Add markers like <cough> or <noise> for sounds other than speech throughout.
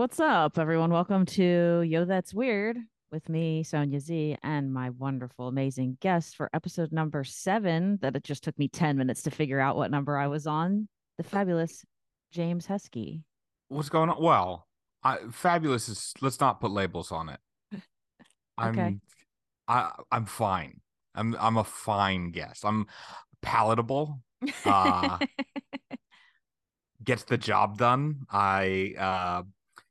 What's up, everyone? Welcome to Yo That's Weird with me, Sonia Z, and my wonderful, amazing guest for episode number seven. That it just took me 10 minutes to figure out what number I was on. The fabulous James Hesky. What's going on? Well, I, fabulous is let's not put labels on it. <laughs> I'm Okay. I I'm fine. I'm I'm a fine guest. I'm palatable. <laughs> Uh gets the job done. I uh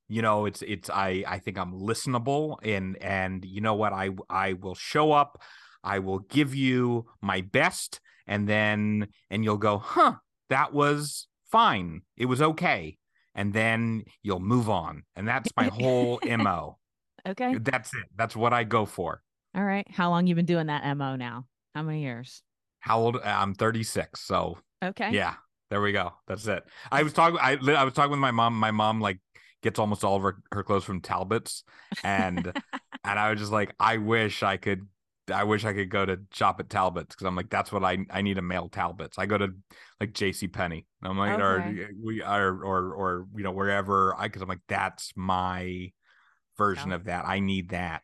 you know it's it's I I think I'm listenable and and you know what I I will show up. I will give you my best and then and you'll go, "Huh, that was fine. It was okay." And then you'll move on. And that's my whole <laughs> MO. okay. That's it. That's what I go for. All right. How long you been doing that MO now? How many years? How old? Uh, I'm 36. So Okay. yeah, there we go. That's it. I was talking. I I was talking with my mom. My mom like gets almost all of her, her clothes from Talbots, and <laughs> and I was just like, I wish I could. I wish I could go to shop at Talbots because I'm like, that's what I I need a male Talbots. I go to like J.C. Penney. I'm like, Okay. or we are or or you know wherever I because I'm like, that's my version of that. I need that.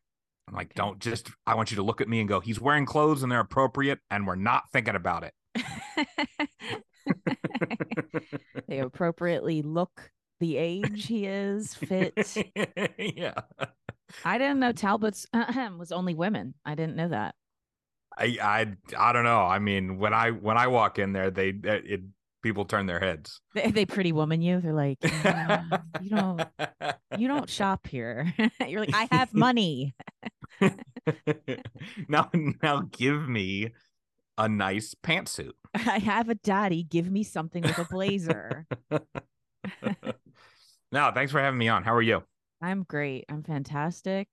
I'm like, Okay. don't just. I want you to look at me and go, he's wearing clothes and they're appropriate, and we're not thinking about it. <laughs> <laughs> they appropriately look the age he is, fit. <laughs> yeah. I didn't know Talbot's <clears throat> was only women. I didn't know that. I I I don't know. I mean, when I when I walk in there, they it, people turn their heads. They, they pretty woman you. They're like, "Uh, you don't, you don't <laughs> shop here. <laughs> You're like, I have money. now now give me a nice pantsuit. I have a daddy. Give me something with a blazer. Now, thanks for having me on. How are you? I'm great. I'm fantastic.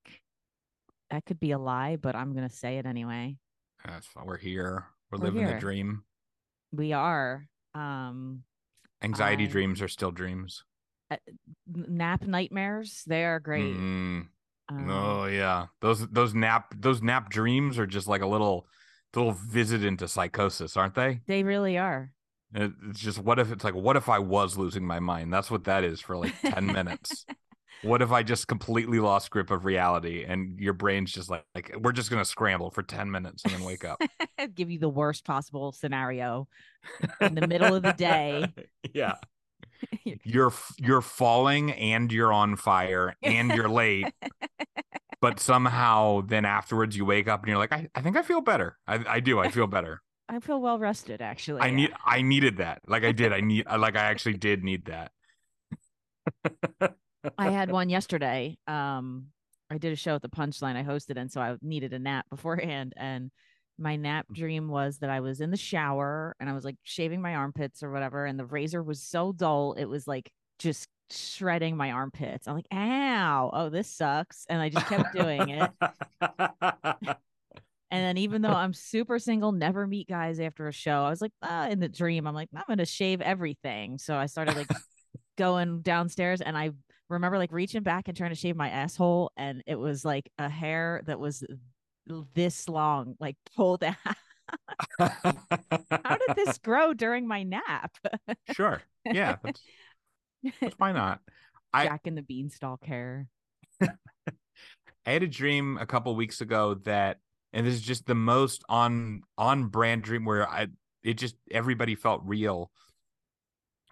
That could be a lie, but I'm gonna say it anyway. That's fine. We're here. We're, We're living here. the dream. We are. Um, Anxiety I- dreams are still dreams. n- nap nightmares. They are great. Mm. Um, Oh yeah, those those nap those nap dreams are just like a little little visit into psychosis, aren't they? They really are. It- It's just what if it's like what if I was losing my mind? That's what that is for like ten minutes. <laughs> What if I just completely lost grip of reality and your brain's just like like we're just gonna scramble for ten minutes and then wake up <laughs> Give you the worst possible scenario in the middle of the day. <laughs> yeah, you're you're falling and you're on fire and you're late. But somehow, then afterwards, you wake up and you're like, I, I think I feel better. I, I do. I feel better. I feel well rested actually. I need I needed that. Like I did. I need like I actually did need that. I had <laughs> one yesterday. Um, I did a show at the Punchline. I hosted, and so I needed a nap beforehand. And my nap dream was that I was in the shower and I was like shaving my armpits or whatever, and the razor was so dull it was like just shredding my armpits. I'm like, ow, oh, this sucks, and I just kept doing it. <laughs> And then even though I'm super single, never meet guys after a show, I was like, ah, in the dream, I'm like, I'm gonna shave everything. So I started like <laughs> going downstairs and I remember like reaching back and trying to shave my asshole, and it was like a hair that was this long, like pulled <laughs> out. How did this <laughs> grow during my nap? sure. Yeah. That's, that's why not? I- Jack and the Beanstalk hair. I had a dream a couple weeks ago that, and this is just the most on on brand dream where I it just everybody felt real.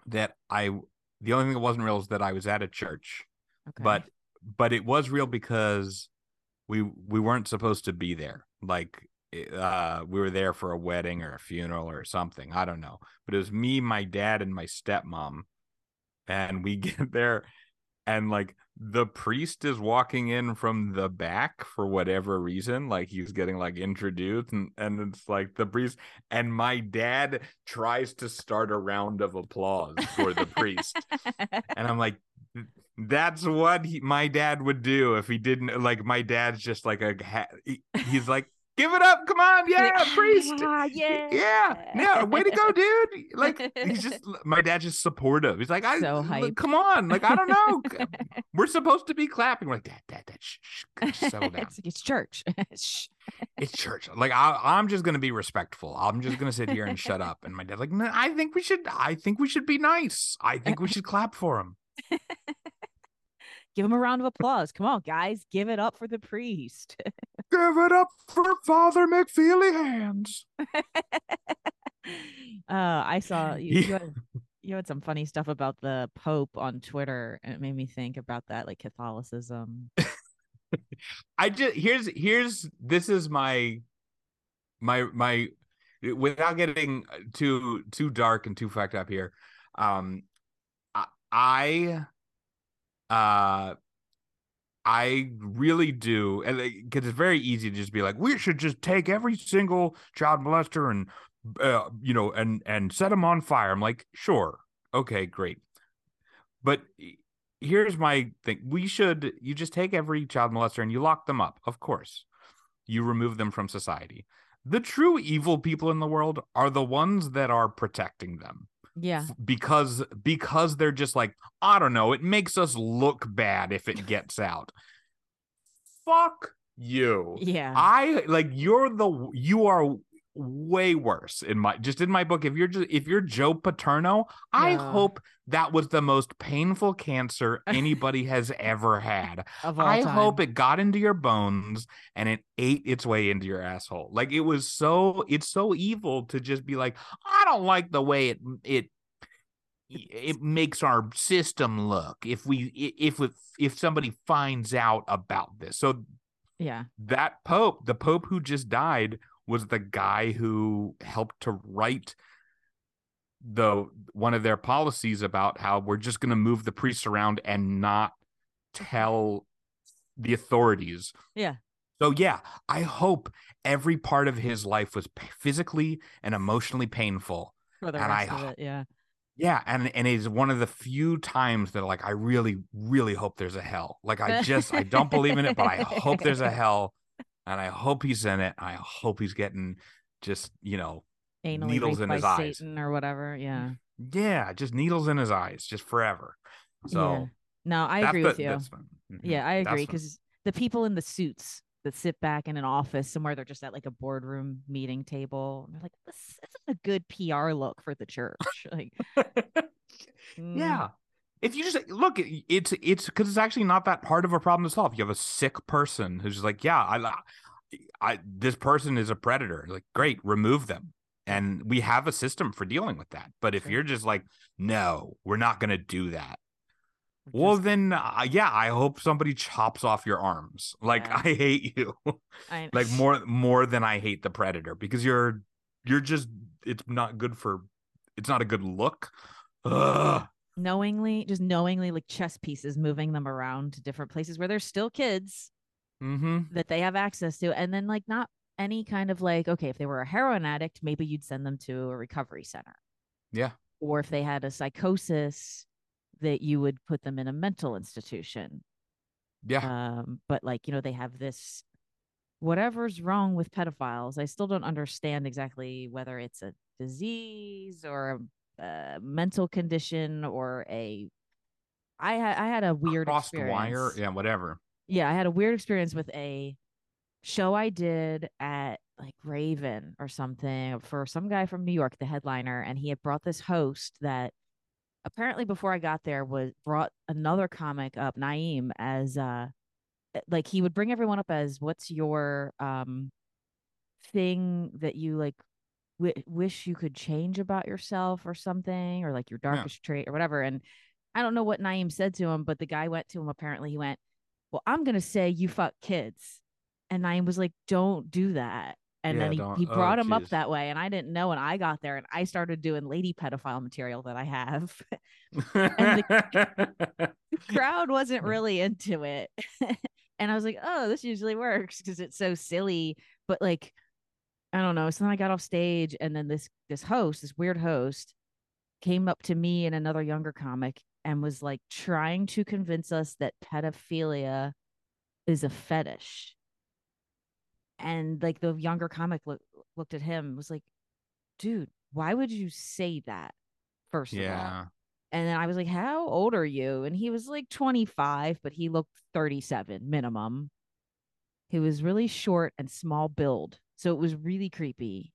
That I the only thing that wasn't real is that I was at a church, Okay. but but it was real because we we weren't supposed to be there. Like uh we were there for a wedding or a funeral or something. I don't know. But it was me, my dad, and my stepmom. And we <laughs> get there and like the priest is walking in from the back for whatever reason like he's getting like introduced and, and it's like the priest and my dad tries to start a round of applause for the priest. And i'm like that's what he, my dad would do if he didn't like my dad's just like a he- he's like give it up come on yeah priest Ah, yeah. yeah, yeah, way to go, dude! Like he's just <laughs> my dad's just supportive. He's like, I So hyped. come on, like I don't know, <laughs> we're supposed to be clapping. We're like, dad, dad, dad, shh, shh, settle <laughs> down. it's, it's church. It's church. Like I, I'm just gonna be respectful. I'm just gonna sit here and shut up. And my dad's like, no, I think we should. I think we should be nice. I think we should clap for him. Give him a round of applause. Come on, guys, give it up for the priest. <laughs> Give it up for Father McFeely hands. <laughs> uh, I saw <laughs> you, you, had, you had some funny stuff about the Pope on Twitter, and it made me think about that, like Catholicism. I just here's here's this is my my my without getting too too dark and too fucked up here. Um, I uh I really do, and because it's very easy to just be like, we should just take every single child molester and, uh, you know, and and set them on fire. I'm like, sure, okay, great, but here's my thing: we should you just take every child molester and you lock them up. Of course, you remove them from society. The true evil people in the world are the ones that are protecting them yeah. Because because they're just like, I don't know, it makes us look bad if it <laughs> gets out. Fuck you. Yeah. I like you're the you are way worse in my just in my book. If you're just if you're joe paterno i hope that was the most painful cancer anybody has ever had. <laughs> I time. hope it got into your bones and it ate its way into your asshole. Like it was so it's so evil to just be like i don't like the way it it it makes our system look if we if if if somebody finds out about this. So yeah. that pope the pope who just died was the guy who helped to write the one of their policies about how we're just going to move the priests around and not tell the authorities. Yeah. So yeah, I hope every part of his life was physically and emotionally painful. For the and rest I, of it, yeah. Yeah, and and it's one of the few times that like I really really hope there's a hell. Like I just I don't believe in it, but I hope there's a <laughs> hell and I hope he's in it. I hope he's getting just you know Anally needles in his eyes Satan or whatever. Yeah, yeah, just needles in his eyes, just forever. So yeah. no, I agree the, with you. Mm-hmm. Yeah, I agree because the people in the suits that sit back in an office somewhere they're just at like a boardroom meeting table and they're like this isn't a good pr look for the church <laughs> like <laughs> mm. If you just look it's it's because it's actually not that hard of a problem to solve. You have a sick person who's just like yeah i i this person is a predator. Like great remove them. And we have a system for dealing with that. But if you're just like no we're not going to do that just, well then uh, yeah i hope somebody chops off your arms. Like yeah. <laughs> i hate you. I... <laughs> like more more than i hate the predator because you're you're just it's not good for it's not a good look. Ugh knowingly just knowingly like chess pieces moving them around to different places where there's still kids mm-hmm. that they have access to and then like not any kind of like okay if they were a heroin addict maybe you'd send them to a recovery center. Yeah. Or if they had a psychosis that you would put them in a mental institution. Yeah. Um but like you know they have this whatever's wrong with pedophiles i still don't understand exactly whether it's a disease or a mental condition or a I had I had a weird crossed experience. wire, yeah, whatever. Yeah, I had a weird experience with a show I did at like Raven or something for some guy from New York, the headliner, and he had brought this host that apparently before I got there was brought another comic up, Naeem, as uh like he would bring everyone up as what's your um thing that you like w- wish you could change about yourself or something, or like your darkest yeah. trait or whatever. And I don't know what Naeem said to him, but the guy went to him. Apparently, he went, "Well, I'm gonna say you fuck kids," and Naeem was like, "Don't do that." And yeah, then he, he oh, brought oh, him geez. up that way, and I didn't know. And I got there, and I started doing lady pedophile material that I have, <laughs> and the, <laughs> the crowd wasn't really into it. <laughs> and I was like, "Oh, this usually works because it's so silly." But like, I don't know. So then I got off stage, and then this this host, this weird host, came up to me and another younger comic and was like trying to convince us that pedophilia is a fetish. And like the younger comic look, looked at him was like, dude, why would you say that? First yeah. of all. And then I was like, How old are you? And he was like 25, but he looked 37 minimum. He was really short and small build. So it was really creepy.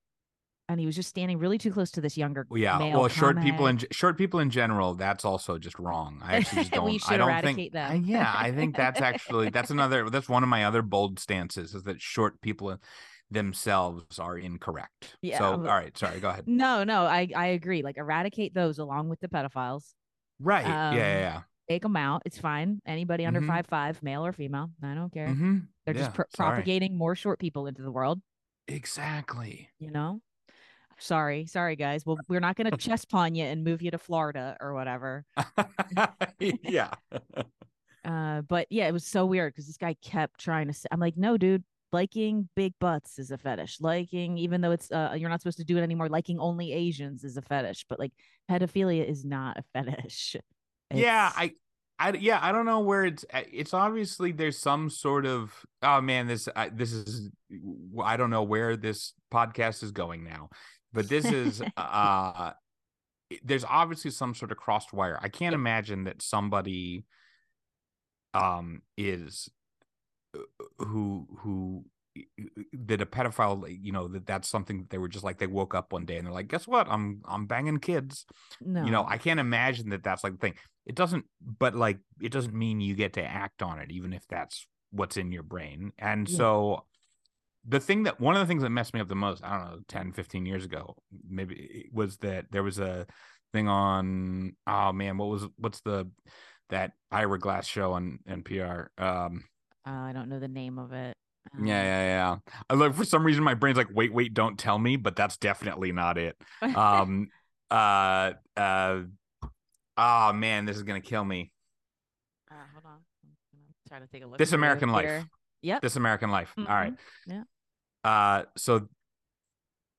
and he was just standing really too close to this younger Well, yeah. male Well, short people in short people in general, that's also just wrong. I actually just <laughs> don't. should I don't eradicate think. them. I- yeah, I think <laughs> that's actually that's another that's one of my other bold stances is that short people themselves are incorrect. Yeah, So all right, sorry, go ahead. no no i i agree like eradicate those along with the pedophiles Right. yeah, Um, yeah, yeah. take them out it's fine anybody under Mhm. five five male or female i don't care Mm-hmm. they're just pro- propagating more short people into the world Exactly. you know? Sorry sorry guys. Well we're not going <laughs> to chest pawn you and move you to florida or whatever. <laughs> Yeah. <laughs> uh but yeah it was so weird because this guy kept trying to say i'm like no dude liking big butts is a fetish. Liking even though it's uh you're not supposed to do it anymore liking only asians is a fetish but like pedophilia is not a fetish. Yeah, I I yeah, I don't know where it's uh, it's obviously there's some sort of oh man, this I, this is I don't know where this podcast is going now. But this is <laughs> uh there's obviously some sort of crossed wire. I can't imagine that somebody um is uh, who who that a pedophile you know that that's something that they were just like they woke up one day and they're like guess what i'm i'm banging kids no you know i can't imagine that that's like the thing it doesn't but like it doesn't mean you get to act on it even if that's what's in your brain. And Yeah. so the thing that one of the things that messed me up the most i don't know 10 15 years ago maybe was that there was a thing on oh man what was what's the that ira glass show on npr um uh, i don't know the name of it. Yeah Um, yeah yeah. I like for some reason my brain's like wait wait don't tell me but that's definitely not it. <laughs> Um uh uh oh man this is gonna kill me. Uh, hold on. I'm gonna try to take a look This American Life. here. yep. This american life. All right. Mhm, yeah. uh so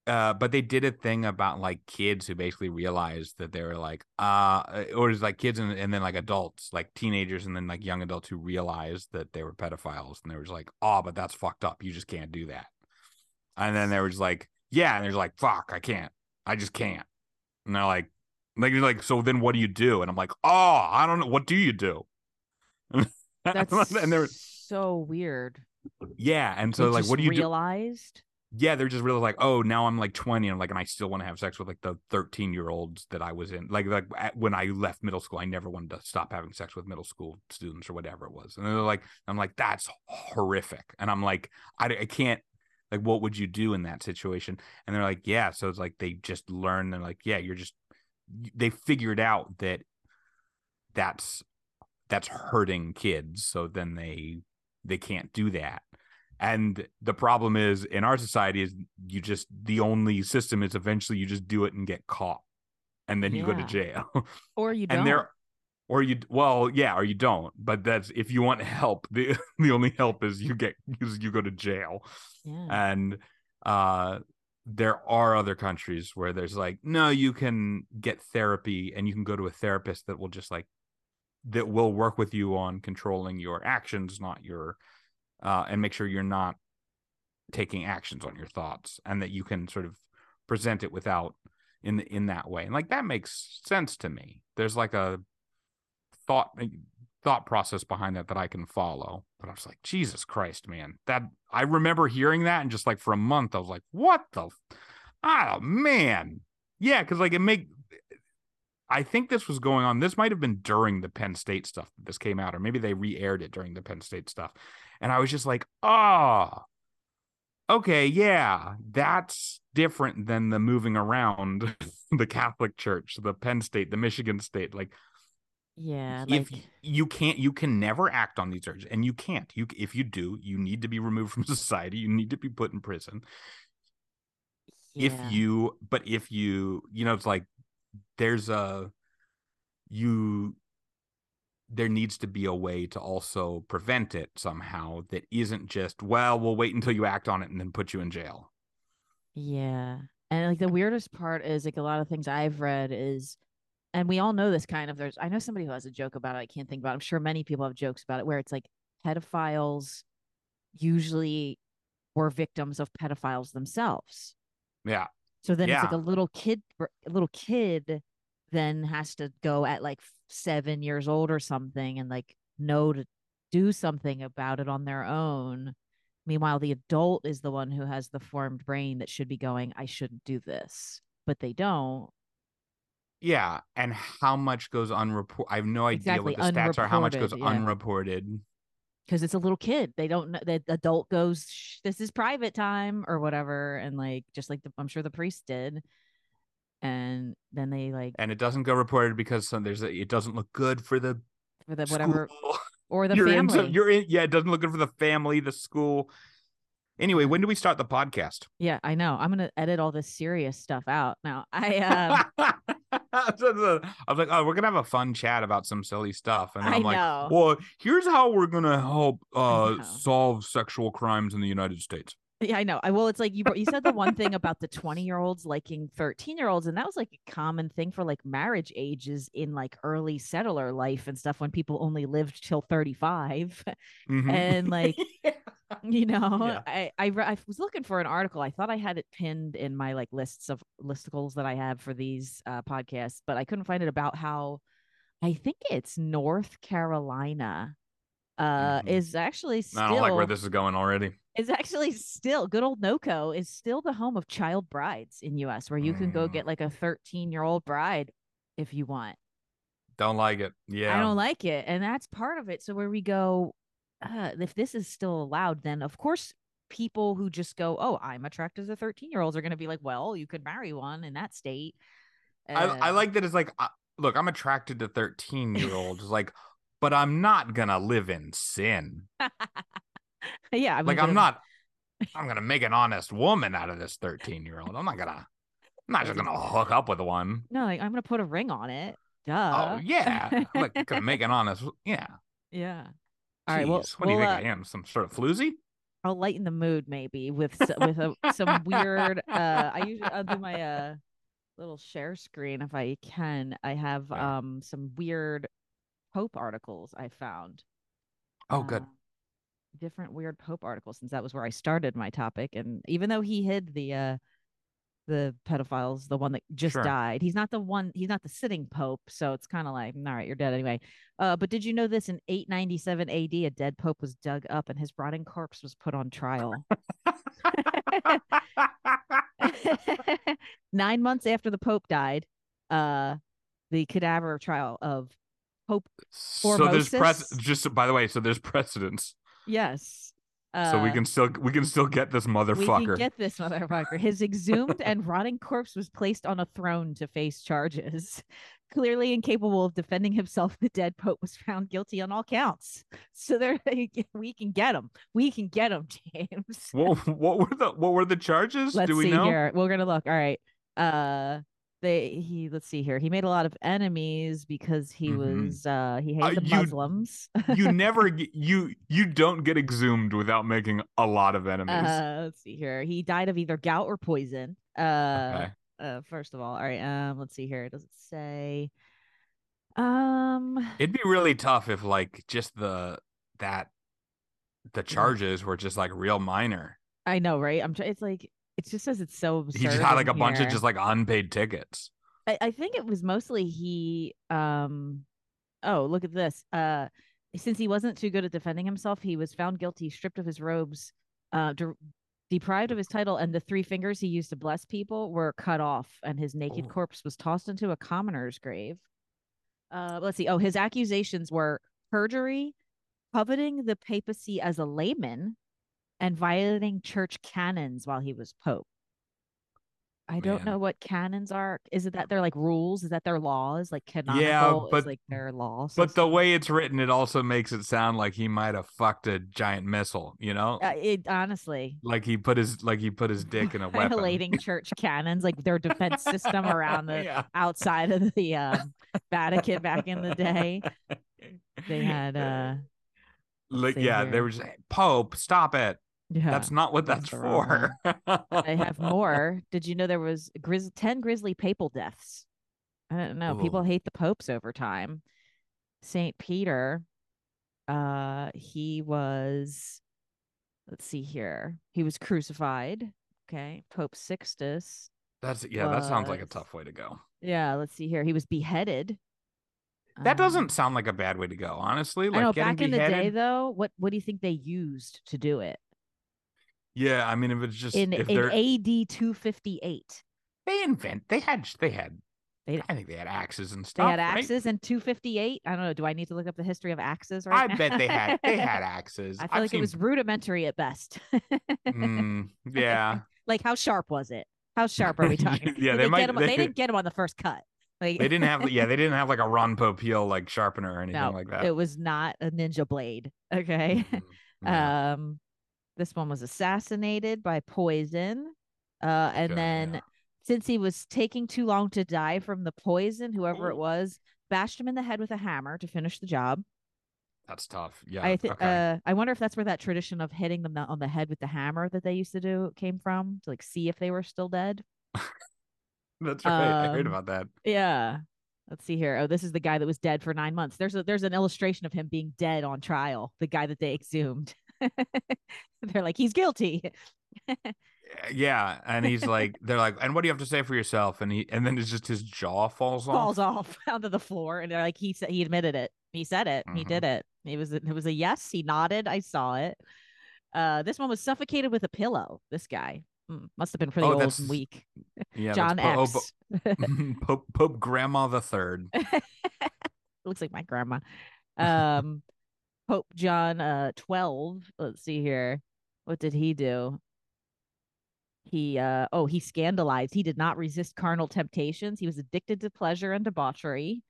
uh but they did a thing about like kids who basically realized that they were like uh or it's like kids and, and then like adults like teenagers and then like young adults who realized that they were pedophiles and they were just like oh but that's fucked up. You just can't do that. And then they were just like yeah and they're just like fuck i can't. I just can't. And they're like like you're like so then what do you do and i'm like oh i don't know what do you do <laughs> that's and they're so weird yeah and so They like what do you do realized yeah, they're just really like, oh, now I'm like 20 and I'm like, and I still want to have sex with like the 13 year olds that I was in. Like, like at, when I left middle school, I never wanted to stop having sex with middle school students or whatever it was. And they're like, I'm like, that's horrific. And I'm like, I, I can't, like, what would you do in that situation? And they're like, yeah. So it's like they just learn. They're like, yeah, you're just, they figured out that that's, that's hurting kids. So then they, they can't do that. And the problem is in our society is you just the only system is eventually you just do it and get caught, and then you go to jail. <laughs> or you don't and there, or you well yeah, or you don't. But that's if you want help, the <laughs> the only help is you get is you go to jail. yeah And uh, there are other countries where there's like no, you can get therapy and you can go to a therapist that will just like that will work with you on controlling your actions, not your uh, and make sure you're not taking actions on your thoughts and that you can sort of present it without in in that way. And like that makes sense to me. There's like a thought thought process behind that that i can follow but i was like jesus christ man that i remember hearing that and just like for a month i was like what the oh man yeah because like it make I think this was going on. This might have been during the Penn State stuff that this came out, or maybe they re-aired it during the Penn State stuff. And I was just like, oh, okay, yeah, that's different than the moving around <laughs> the Catholic Church, the Penn State, the Michigan State. Like, yeah if like you can't, you can never act on these urges, and you can't. You, if you do, you need to be removed from <laughs> society. You need to be put in prison. If you, but if you, you know, it's like there's a you there needs to be a way to also prevent it somehow that isn't just well we'll wait until you act on it and then put you in jail Yeah. And like the weirdest part is like a lot of things I've read is and we all know this kind of there's I know somebody who has a joke about it. I can't think about it. I'm sure many people have jokes about it where it's like pedophiles usually were victims of pedophiles themselves. yeah So then it's like a little kid a little kid then has to go at like 7 years old or something and like know to do something about it on their own Meanwhile, the adult is the one who has the formed brain that should be going, I shouldn't do this, but they don't. Yeah, and how much goes unreported? I have no idea Exactly, what the stats are. How much goes unreported, yeah. unreported? because it's a little kid. They don't know the adult goes, Shh, this is private time or whatever. And like, just like the, I'm sure the priest did. And then they like, And it doesn't go reported because some, there's a, it doesn't look good for the for the whatever, school. <laughs> or the you're in family. some- you're in. Yeah, it doesn't look good for the family, the school. Anyway, when do we start the podcast? yeah, I know. I'm to edit all this serious stuff out now. I, <laughs> um, <laughs> I was like, oh, we're gonna have a fun chat about some silly stuff, and then I I'm like, know. well, here's how we're gonna help uh solve sexual crimes in the United States. Yeah, I know. I well, it's like you you said the one thing <laughs> about the 20 year olds liking 13 year olds, and that was like a common thing for like marriage ages in like early settler life and stuff when people only lived till 35. <laughs> Mhm. And like, <laughs> you know, Yeah. I, I I was looking for an article. I thought I had it pinned in my like lists of listicles that I have for these uh, podcasts, but I couldn't find it about how I think it's North Carolina uh Mhm. is actually still I don't like where this is going already. Is actually still good old NOCO is still the home of child brides in US where you can go Mm. get like a 13 year old bride if you want. Don't like it. Yeah, I don't like it. And that's part of it. So where we go, uh, if this is still allowed, then of course people who just go, Oh, I'm attracted to 13 year olds are gonna be like, Well, you could marry one in that state. I, I Uh, like that it's like, uh, look, I'm attracted to <laughs> 13 year olds, like, but I'm not gonna live in sin. <laughs> <laughs> yeah, I'm Like, I'm not. I'm gonna make an honest woman out of this 13 year old. I'm not gonna. I'm not just gonna hook up with one. no, like, I'm gonna put a ring on it. Duh. Oh yeah, like gonna make an <laughs> honest. Yeah. yeah. All right. Well, Jeez, what do you we'll, think uh, I am? Some sort of floozy? I'll lighten the mood maybe with with a, some weird. Uh, I usually I'll do my uh little share screen if I can. I have Yeah. um some weird Pope articles I found. Oh, good. Different weird Pope articles since that was where I started my topic. And even though he hid the uh the pedophiles, the one that just Sure. died, he's not the one. He's not the sitting Pope, so it's kind of like, all right, you're dead anyway. Uh, but did you know this? In 897 AD, a dead Pope was dug up and his rotting corpse was put on trial. <laughs> Nine months after the Pope died, uh, the cadaver trial of Pope. so there's press. Just by the way, so there's precedence. Yes. Uh, so we can still we can still get this we can motherfucker. get this motherfucker. His exhumed and rotting corpse was placed on a throne to face charges. <laughs> Clearly incapable of defending himself, the dead pope was found guilty on all counts. So there, <laughs> we can get him. We can get him, <laughs> James. what, what were the what were the charges? Let's Do we see know? here. We're gonna look. All right. Uh, they he. Let's see here. He made a lot of enemies because he Mhm. was. Uh, he hated Uh, the you- Muslims. you never <laughs> you you don't get exhumed without making a lot of enemies. Uh, let's see here. He died of either gout or poison. Uh, okay. uh first of all all right um let's see here does it say um It'd be really tough if like just the that the charges were just like real minor. i know right i'm try- it's like it just says it's so absurd He just had like a bunch of just like unpaid tickets. I, I think it was mostly he um oh look at this uh since he wasn't too good at defending himself he was found guilty stripped of his robes uh de- deprived of his title and the three fingers he used to bless people were cut off and his naked Oh. corpse was tossed into a commoner's grave uh let's see oh his accusations were perjury coveting the papacy as a layman and violating church canons while he was pope I don't know what canons are. Is it that they're like rules? Is that their laws? Like canonical yeah, but- is like their law. But the way it's written, it also makes it sound like he might have fucked a giant missile. You know, uh, it honestly like he put his like he put his dick in a <laughs> weapon. violating church canons, like their defense system around the yeah. outside of the um, Vatican back in the day. They had <laughs> uh like yeah, they here. were just Pope, stop it. Yeah. That's not what that's that's, for. <laughs> I have more. Did you know there was grizz- 10 grisly papal deaths? I don't know. People hate the popes over time. Saint Peter, uh, he was, let's see here. He was crucified. Okay. Pope Sixtus. That's yeah, that sounds like a tough way to go. Yeah. Let's see here. He was beheaded. That Um, doesn't sound like a bad way to go, honestly. Like I know. Back in the day, though, what what do you think they used to do it? Yeah, I mean, if it's just in if in AD 258. they invent they had they had They- I think they had axes and stuff. They had right? axes in 258. I don't know. Do I need to look up the history of axes right I now? bet they had they had <laughs> axes. I feel I've like seen, it was rudimentary at best. mm, <laughs> yeah. like how sharp was it? How sharp are we talking? <laughs> Yeah, they they, might- they- they didn't get him on the first cut. Like They didn't have yeah, they didn't have like a Ron Popeil like sharpener or anything no, like that. it was not a ninja blade. Okay. Mhm, yeah. Um, this one was assassinated by poison. Uh, and then yeah. since he was taking too long to die from the poison, whoever it was bashed him in the head with a hammer to finish the job. that's tough. Yeah. I think. okay. Uh, I wonder if that's where that tradition of hitting them on the head with the hammer that they used to do came from to like see if they were still dead. <laughs> that's right. I heard um, about that. Yeah. Let's see here. Oh, this is the guy that was dead for nine months. There's a there's an illustration of him being dead on trial. The guy that they <laughs> exhumed. <laughs> They're like he's guilty. Yeah, and he's like, they're like, and what do you have to say for yourself? And he, and then it's just his jaw falls off. falls off <laughs> onto the floor and they're like he said he admitted it he said it he Mhm. did it it was a, it was a yes he nodded i saw it uh this one was suffocated with a pillow this guy Hmm, must have been pretty Oh, old and weak Yeah, john x Po- oh, Bo- <laughs> Pope Pope Grandma the Third. looks like my grandma um pope john uh 12 let's see here what did he do he uh oh he scandalized he did not resist carnal temptations he was addicted to pleasure and debauchery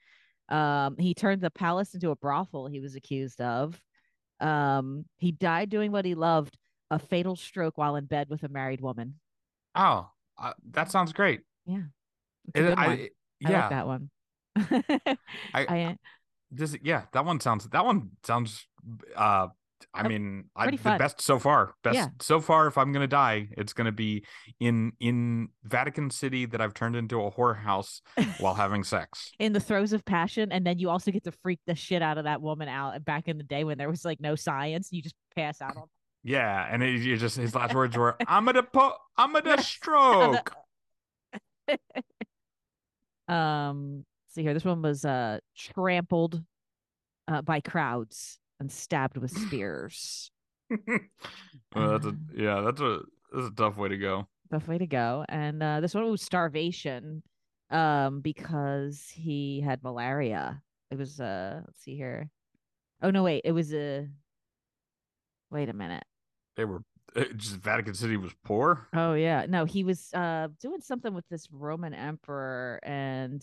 um he turned the palace into a brothel he was accused of um he died doing what he loved a fatal stroke while in bed with a married woman Oh, uh, that sounds great. it's It- I-. I yeah, like that one <laughs> I- I this yeah, that one sounds that one sounds. Uh, I Uh, mean, I, the best so far. Best Yeah. so far. If I'm gonna die, it's gonna be in in Vatican City that I've turned into a whorehouse while <laughs> having sex. in the throes of passion and then you also get to freak the shit out of that woman out back in the day when there was like no science you just pass out on <laughs> Yeah, and it, you just his last words were, "I'm gonna put, I'm gonna stroke." um see here this one was uh trampled uh by crowds and stabbed with spears <laughs> well, that's a Um, yeah, that's a that's a tough way to go. tough way to go and uh this one was starvation um because he had malaria it was uh let's see here oh no wait it was a wait a minute They were uh, just Vatican City was poor. Oh yeah. No, he was uh doing something with this Roman emperor and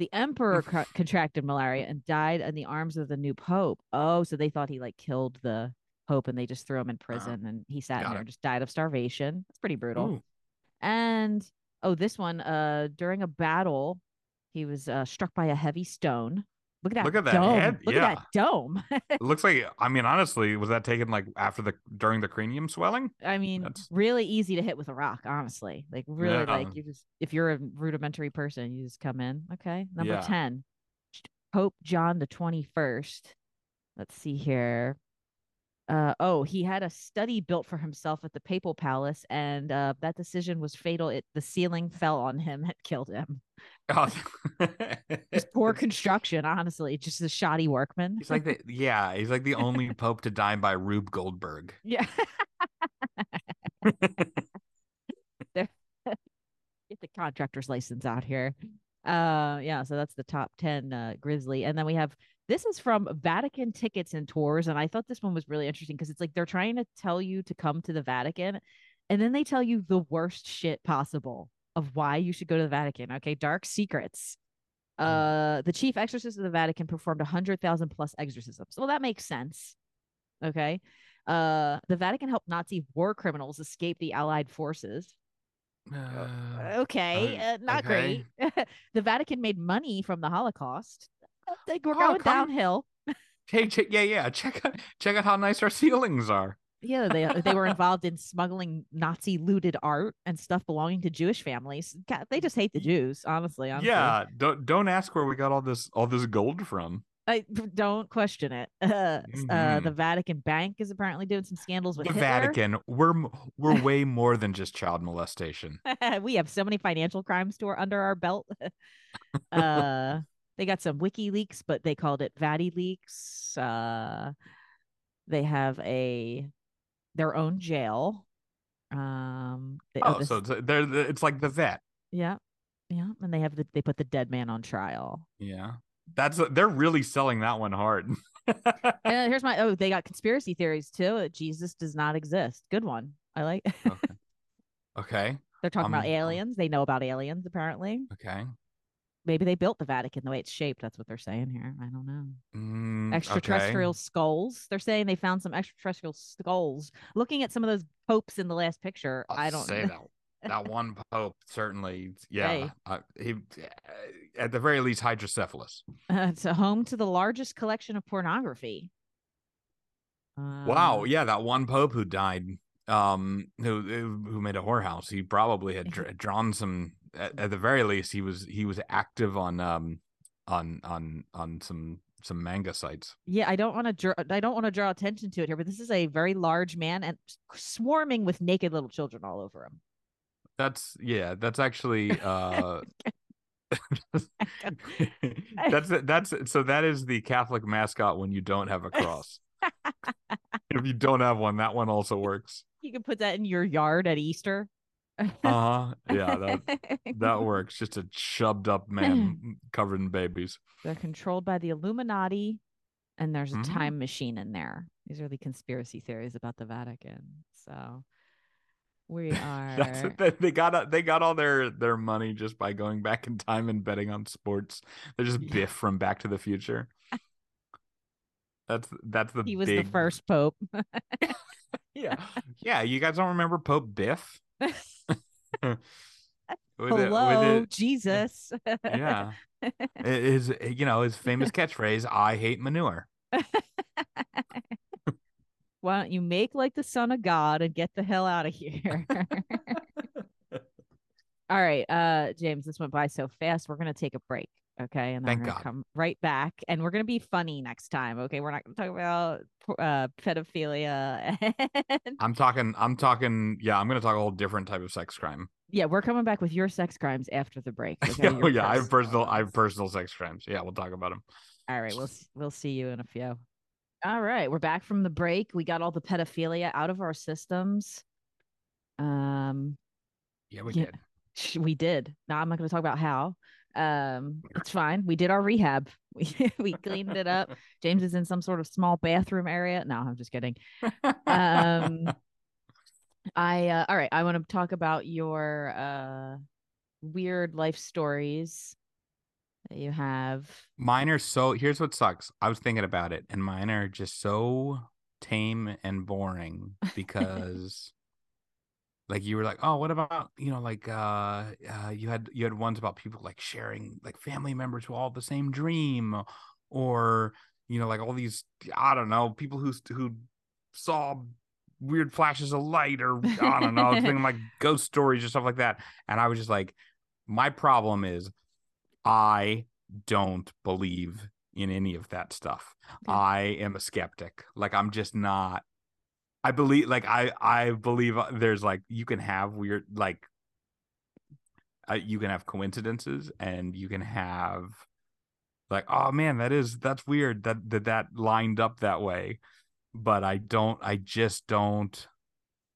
the emperor co- contracted malaria and died in the arms of the new pope. Oh, so they thought he like killed the pope and they just threw him in prison and he sat there it. and just died of starvation. That's pretty brutal. Ooh. And oh, this one uh during a battle he was uh struck by a heavy stone. Look at that Look at that dome. head, Look at that dome. <laughs> It looks like I mean, honestly, was that taken like after the during the cranium swelling? I mean, That's- really easy to hit with a rock, honestly. Like really Yeah. like you just if you're a rudimentary person, you just come in. Okay. Number Yeah. 10. Pope John the 21st. Let's see here. Uh oh, he had a study built for himself at the Papal Palace and uh that decision was fatal. It the ceiling fell on him and <laughs> killed him. Oh. <laughs> Just poor construction, honestly. Just a shoddy workman. he's like the <laughs> yeah, he's like the only pope to die by Rube Goldberg. Yeah. <laughs> Get the contractor's license out here. Uh yeah, so that's the top 10 uh Grisly. And then we have this is from Vatican Tickets and Tours. And I thought this one was really interesting because it's like they're trying to tell you to come to the Vatican and then they tell you the worst shit possible of why you should go to the Vatican. Okay, dark secrets. Uh the chief exorcist of the Vatican performed 100,000 plus exorcisms. Well, that makes sense. Okay. Uh, the Vatican helped Nazi war criminals escape the Allied forces. Uh, Okay, uh, uh, not okay. great. <laughs> the Vatican made money from the Holocaust. Uh, they- We're Oh, going downhill. <laughs> hey, check, yeah, yeah. Check out check out how nice our ceilings are. Yeah, they uh, they were <laughs> involved in smuggling Nazi looted art and stuff belonging to Jewish families. God, they just hate the Jews, honestly. honestly. Yeah, don't don't ask where we got all this all this gold from. I don't question it. <laughs> Uh, s- uh, the Vatican Bank is apparently doing some scandals with The Hitler. Vatican, we're we're <laughs> way more than just child molestation. we have so many financial crimes to our, under our belt. uh, they got some WikiLeaks, but they called it VatiLeaks. Uh, they have a their own jail. Um, they, Oh, this- so it's, they're it's like the vet. yeah, yeah, and they have the they put the dead man on trial. Yeah, that's they're really selling that one hard. <laughs> And here's my oh, they got conspiracy theories too. that Jesus does not exist. Good one. I like. okay. Okay. <laughs> They're talking about Um, um, aliens. They know about aliens apparently. Okay. Maybe they built the Vatican the way it's shaped. That's what they're saying here. I don't know. Mm, extraterrestrial okay. skulls. They're saying they found some extraterrestrial skulls. Looking at some of those popes in the last picture, I'll I don't say that that <laughs> one pope certainly. Yeah. Hey. Uh, he at the very least hydrocephalus. <laughs> it's a home to the largest collection of pornography. Wow. Uh, Yeah, that one pope who died. Um, who who made a whorehouse. He probably had <laughs> dr- drawn some. At, at the very least, he was he was active on um on on on some some manga sites. Yeah, I don't want to draw. I don't want to draw attention to it here, but this is a very large man and swarming with naked little children all over him. That's yeah. That's actually <laughs> uh. <laughs> <laughs> that's that's so that is the Catholic mascot when you don't have a cross. if you don't have one, that one also works. You can put that in your yard at Easter. Uh huh. Yeah, that that <laughs> works. Just a chubbed up man <laughs> covered in babies. They're controlled by the Illuminati, and there's a Mhm. time machine in there. These are the conspiracy theories about the Vatican. So we <laughs> are. They- They got they got all their their money just by going back in time and betting on sports. They're just. Biff from Back to the Future. That's that's the he was big, the first pope. Yeah, yeah. You guys don't remember Pope Biff? <laughs> With it- with Hello, it- Jesus. yeah. <laughs> His you know his famous catchphrase "I hate manure." <laughs> Why don't you make like the son of God and get the hell out of here? All right, uh, James, this went by so fast. We're gonna take a break, okay? And then Thank we're gonna God. come right back, and we're gonna be funny next time, okay? We're not gonna talk about uh, pedophilia. <laughs> And... I'm talking. I'm talking. Yeah, I'm gonna talk a whole different type of sex crime. yeah, we're coming back with your sex crimes after the break. <laughs> Okay? Yeah, yeah. I have personal. I have personal sex crimes. Yeah, we'll talk about them. All right, we'll we'll see you in a few. All right, we're back from the break. We got all the pedophilia out of our systems. Um, Yeah, we Yeah. did. we did. Now I'm not going to talk about how. Um, it's fine. We did our rehab. <laughs> We we cleaned it up. <laughs> James is in some sort of small bathroom area. No, I'm just kidding. <laughs> Um, I uh, all right. I want to talk about your uh weird life stories that you have. Mine are so. Here's what sucks. I was thinking about it, and mine are just so tame and boring because, like, you were like, oh, what about you know, like, uh, uh, you had you had ones about people like sharing like family members who all have the same dream, or you know, like all these I don't know people who who saw weird flashes of light or I don't know, <laughs> thinking like ghost stories or stuff like that, and I was just like, my problem is I don't believe in any of that stuff. Okay. I am a skeptic. Like I'm just not I believe like I I believe uh, there's like you can have weird like uh, you can have coincidences and you can have like oh man that is that's weird that that that lined up that way. But I don't I just don't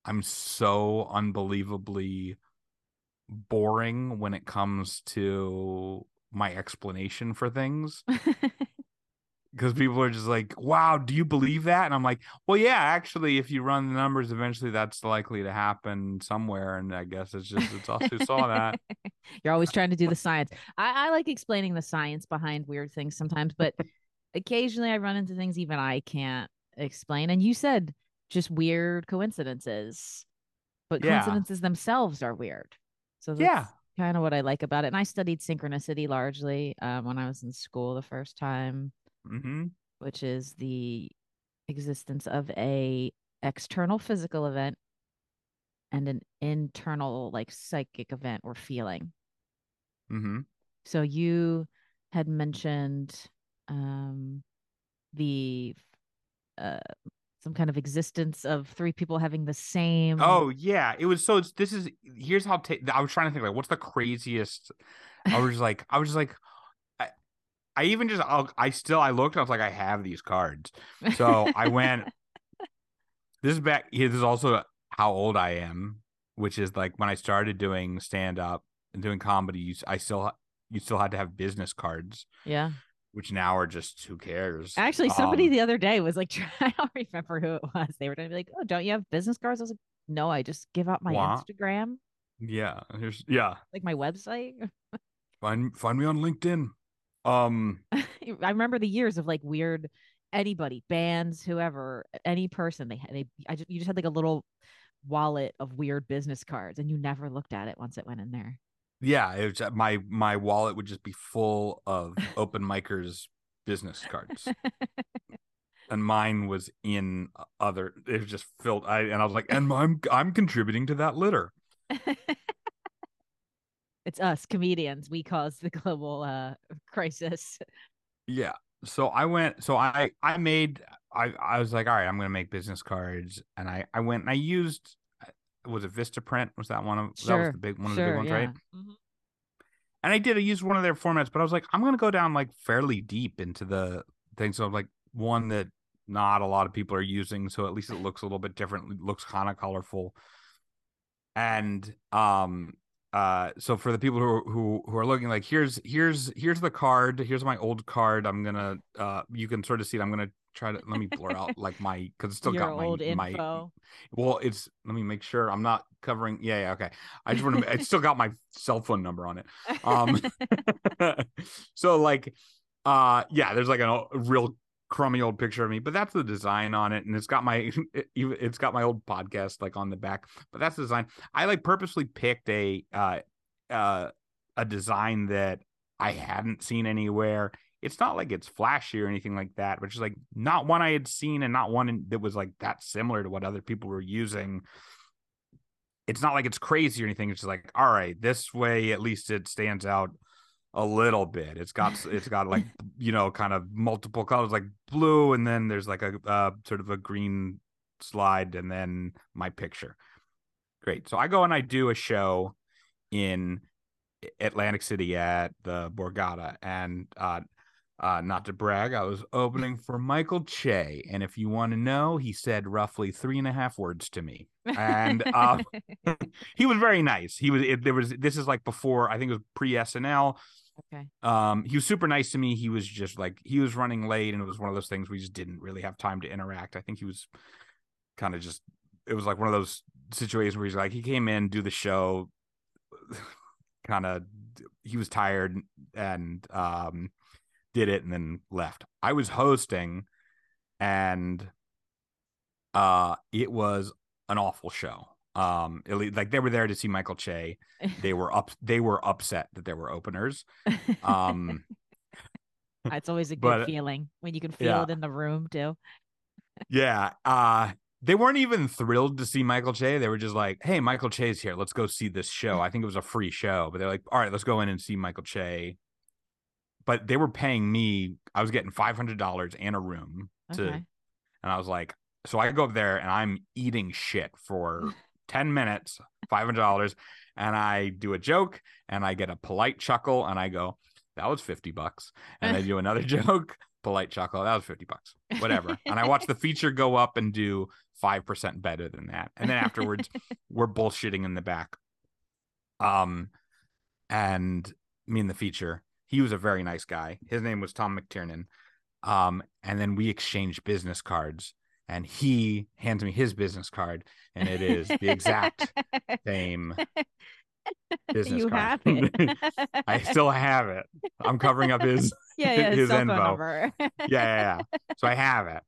I'm so unbelievably boring when it comes to my explanation for things <laughs> because people are just like, "Wow, do you believe that?" And I'm like, "Well, yeah, actually, if you run the numbers, eventually that's likely to happen somewhere." And I guess it's just it's us who saw that. <laughs> You're always trying to do the <laughs> science. I, I like explaining the science behind weird things sometimes, but occasionally I run into things even I can't explain. And you said just weird coincidences, but Yeah. coincidences themselves are weird. So that's Yeah. kind of what I like about it. And I studied synchronicity largely um, when I was in school the first time, hmm which is the existence of a external physical event and an internal like psychic event or feeling. hmm So you had mentioned um the uh some kind of existence of three people having the same Oh yeah, it was so. It's, this is here's how ta- I was trying to think like what's the craziest. I was like I was just like. I, even just I'll, I still I looked I was like I have these cards so <laughs> I went this is back this is also how old I am which is like when I started doing stand up and doing comedy, you, I still you still had to have business cards, Yeah. which now are just who cares. Actually, somebody Um, the other day was like, <laughs> I don't remember who it was. They were going to be like, "Oh, don't you have business cards?" I was like, "No, I just give out my Wah. Instagram, yeah, here's yeah. like my website." <laughs> Find find me on LinkedIn. Um, <laughs> I remember the years of like weird anybody, bands, whoever, any person. They had they I just you just had like a little wallet of weird business cards, and you never looked at it once it went in there. yeah, it was, uh, my my wallet would just be full of open micers business cards. <laughs> and mine was in other it was just filled I and I was like and I'm I'm contributing to that litter. <laughs> it's us comedians. We caused the <laughs> global uh crisis. Yeah. So I went so I I made I I was like all right, I'm going to make business cards and I I went and I used uh, was it Vistaprint? Was that one of that was the big one of sure, the big ones, yeah. right? Mhm. And I did I used one of their formats, but I was like I'm going to go down like fairly deep into the thing so like one that not a lot of people are using so at least it looks a little bit different, it looks kind of colorful. And um uh so for the people who are, who who are looking like here's here's here's the card here's my old card i'm gonna uh you can sort of see it i'm gonna try to let me blur out <laughs> like my because it's still Your got my old my info. well it's let me make sure i'm not covering yeah yeah okay i just want to it's still got my <laughs> cell phone number on it <laughs> um so like uh yeah there's like a, a real crummy old picture of me but that's the design on it and it's got my <laughs> it, it's got my old podcast like on the back but that's the design. I like purposely picked a uh uh a design that i hadn't seen anywhere. It's not like it's flashy or anything like that which is like not one i had seen and not one that was like that similar to what other people were using. It's not like it's crazy or anything. It's just like all right this way at least it stands out a little bit it's got it's got like <laughs> you know kind of multiple colors like blue and then there's like a uh, sort of a green slide and then my picture great so i go and i do a show in atlantic city at the borgata and uh uh, not to brag, I was opening for Michael Che, and if you want to know, he said roughly three and a half words to me, and uh, <laughs> <laughs> he was very nice. He was it, there was this is like before I think it was pre SNL. Okay. Um, he was super nice to me. He was just like he was running late, and it was one of those things we just didn't really have time to interact. I think he was kind of just it was like one of those situations where he's like he came in, do the show, <laughs> kind of he was tired and um did it and then left. I was hosting and uh it was an awful show. Um like they were there to see Michael Che. They were up they were upset that there were openers. Um <laughs> it's always a good but- feeling when you can feel yeah. it in the room too. yeah, uh they weren't even thrilled to see Michael Che. They were just like, "Hey, Michael Che's here. Let's go see this show." I think it was a free show, but they're like, "All right, let's go in and see Michael Che." But they were paying me. I was getting five hundred dollars and a room to Okay. And I was like, so I go up there and I'm eating shit for <laughs> 10 minutes, $500. And I do a joke and I get a polite chuckle and I go, that was 50 bucks. And I do another <laughs> joke, polite chuckle, that was 50 bucks, whatever. and I watch the feature go up and do 5% better than that. And then afterwards, <laughs> we're bullshitting in the back. Um, and me and the feature, he was a very nice guy. His name was Tom McTiernan. Um, and then we exchanged business cards, and he hands me his business card, and it is the exact same <laughs> business you card. have it. <laughs> I still have it. I'm covering up his. <laughs> yeah, yeah, his info. Yeah, yeah, yeah. So I have it.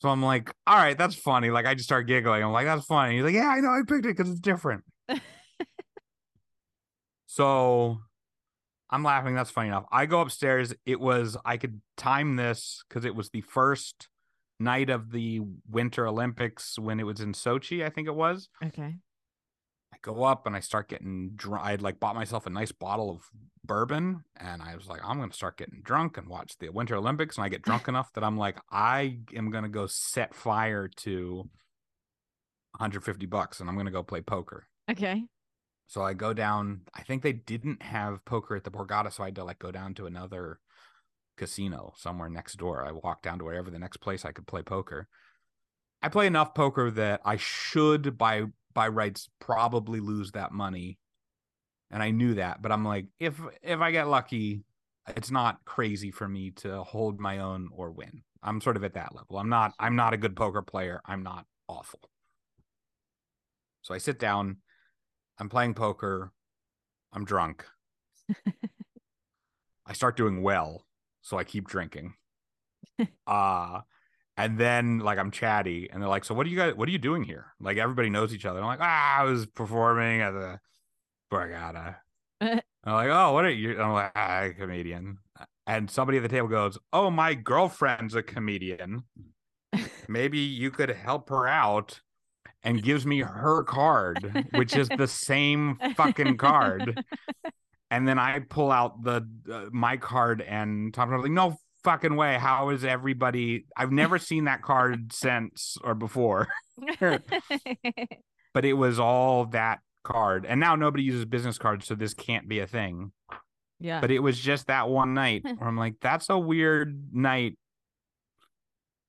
So I'm like, all right, that's funny. Like I just start giggling. I'm like, that's funny. He's like, yeah, I know. I picked it because it's different. so I'm laughing. That's funny enough. I go upstairs. It was I could time this because it was the first night of the Winter Olympics when it was in Sochi. I think it was. okay. I go up and I start getting drunk. I'd like bought myself a nice bottle of bourbon and I was like, I'm going to start getting drunk and watch the Winter Olympics. And I get drunk <laughs> enough that I'm like, I am going to go set fire to 150 bucks and I'm going to go play poker. Okay. So I go down. I think they didn't have poker at the Borgata, so I had to like go down to another casino somewhere next door. I walked down to wherever the next place I could play poker. I play enough poker that I should by by rights probably lose that money. And I knew that, but I'm like, if if I get lucky, it's not crazy for me to hold my own or win. I'm sort of at that level. I'm not I'm not a good poker player. I'm not awful. So I sit down, I'm playing poker, I'm drunk. <laughs> I start doing well, so I keep drinking. <laughs> uh and then like I'm chatty and they're like, "So what do you guys what are you doing here?" Like everybody knows each other. I'm like, "Ah, I was performing at the Borgata." <laughs> I'm like, "Oh, what are you?" I'm like, ah, a comedian." And somebody at the table goes, "Oh, my girlfriend's a comedian. <laughs> Maybe you could help her out." And gives me her card, which is the same fucking card. And then I pull out the uh, my card and Tom like, no fucking way. How is everybody? I've never <laughs> seen that card since or before. <laughs> <laughs> but it was all that card. And now nobody uses business cards, so this can't be a thing. yeah. But it was just that one night where I'm like, that's a weird night.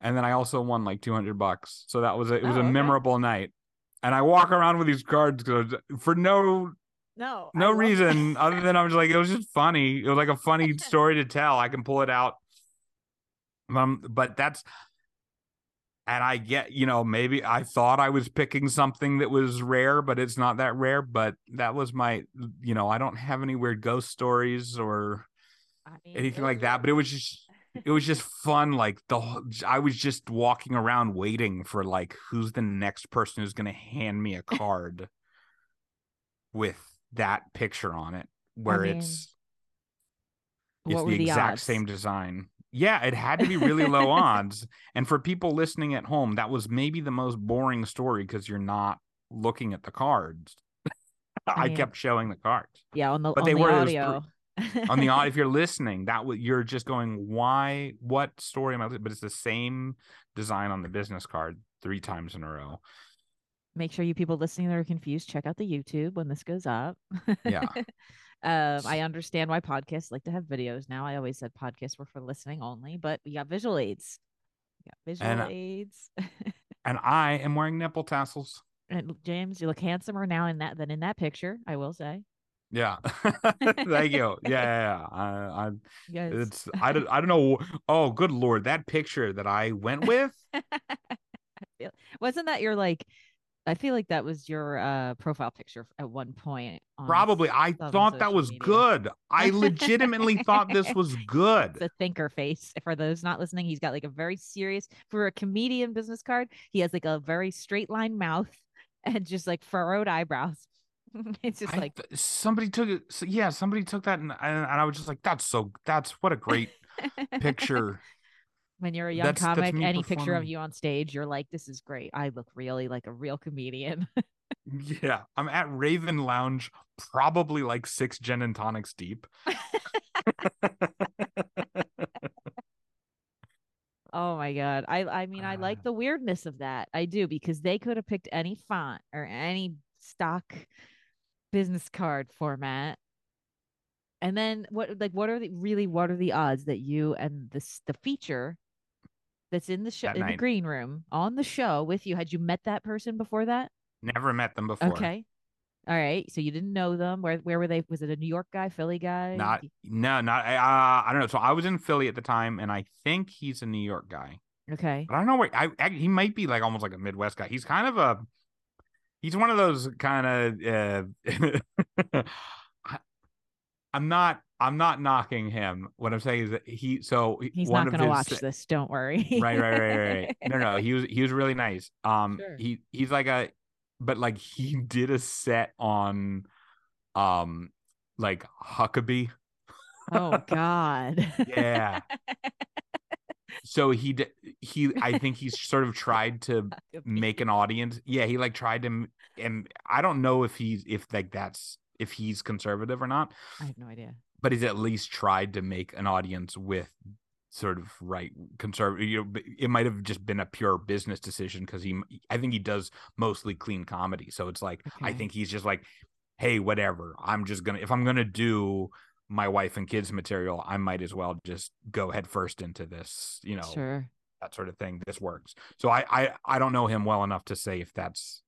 And then I also won like 200 bucks. So that was a, it was Oh, a okay. memorable night. And I walk around with these cards for no no. No reason that. other than I was like, it was just funny. It was like a funny <laughs> story to tell. I can pull it out. Um, but that's and I get, you know, maybe I thought I was picking something that was rare, but it's not that rare. But that was my, you know, I don't have any weird ghost stories or I mean, anything like that. But it was just it was just fun. Like the whole, I was just walking around waiting for like who's the next person who's gonna hand me a card with that picture on it, where mean, it's it's the the exact odds? same design. Yeah, it had to be really low <laughs> odds. And for people listening at home, that was maybe the most boring story because you're not looking at the cards. <laughs> I, mean, kept showing the cards. Yeah, on the But on they the were- was audio. On the odd, if you're <laughs> listening, that would you're just going, why? What story am I? But it's the same design on the business card three times in a row. Make sure you people listening that are confused, check out the YouTube when this goes up. Yeah. <laughs> um, I understand why podcasts like to have videos now. I always said podcasts were for listening only, but we got visual aids. We got visual And, aids. <laughs> And I am wearing nipple tassels. and James, you look handsomer now in that than in that picture. I will say. Yeah. <laughs> Thank you. Yeah, yeah, yeah. I, I guys, It's I don't I don't know. Oh, good lord, that picture that I went with. wasn't that your like? I feel like that was your uh profile picture at one point. on Probably I thought that was media. good. I legitimately thought this was <laughs> good. the thinker face. For those not listening, he's got like a very serious for a comedian business card. He has like a very straight line mouth <laughs> and just like furrowed eyebrows. <laughs> it's just I like somebody took it. so- Yeah, somebody took that, and, and and I was just like, "That's so. That's what a great picture." When you're a young That's- that's comic, me any picture of you on stage, you're like, this is great. I look really like a real comedian. <laughs> Yeah, I'm at Raven Lounge, probably like six gin and tonics deep. <laughs> Oh my god. I I mean I like uh. the weirdness of that. I do because they could have picked any font or any stock business card format. And then what like what are the really what are the odds that you and this the feature that's in the show in the green room on the show with you had you met that person before that? Never met them before. Okay. All right. So you didn't know them. Where where were they? Was it a New York guy, Philly guy? Not no, not uh, I don't know. So I was in Philly at the time, and I think he's a New York guy. Okay. But I don't know where I, I he might be like almost like a Midwest guy. He's kind of a he's one of those kind of uh <laughs> <laughs> I'm not I'm not knocking him. What I'm saying is that he so He's not gonna his- watch this, don't worry. right, right, right, right. No, no, he was he was really nice. Um Sure. he he's like a but like he did a set on um like Huckabee. oh <laughs> God. Yeah. so he d- he I think he's sort of tried to make an audience. Yeah, he like tried to, and I don't know if he's if like that's if he's conservative or not, I have no idea. but he's at least tried to make an audience with sort of right conservative. You know, it might have just been a pure business decision because he, I think he does mostly clean comedy. So it's like I think he's just like, hey, whatever. I'm just gonna if I'm gonna do my wife and kids material, I might as well just go head first into this. You know, Sure. that sort of thing. This works. So I I I don't know him well enough to say if that's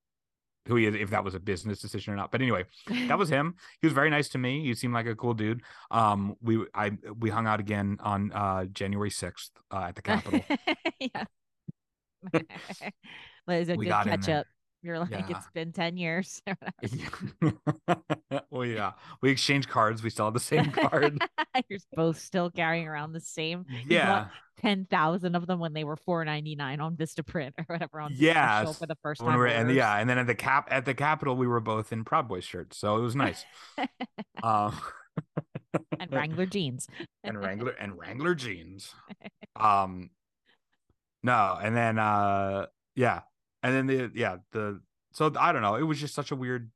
who he is, if that was a business decision or not. But anyway, that was <laughs> him. He was very nice to me. He seemed like a cool dude. Um, we I we hung out again on uh January sixth uh, at the Capitol. <laughs> yeah. <laughs> well, it was a We good catch up. You're like, Yeah. it's been 10 years. <laughs> <laughs> well, yeah, we exchanged cards. We still have the same <laughs> card. You're both still carrying around the same. yeah, 10,000 of them when they were 4.99 on Vistaprint or whatever on special for the first time. we were, and yeah, and then at the cap at the Capitol, we were both in Proud Boys shirts, so it was nice. um, and Wrangler jeans. and Wrangler and Wrangler jeans. Um no, and then uh yeah. And then the yeah, the so I don't know. It was just such a weird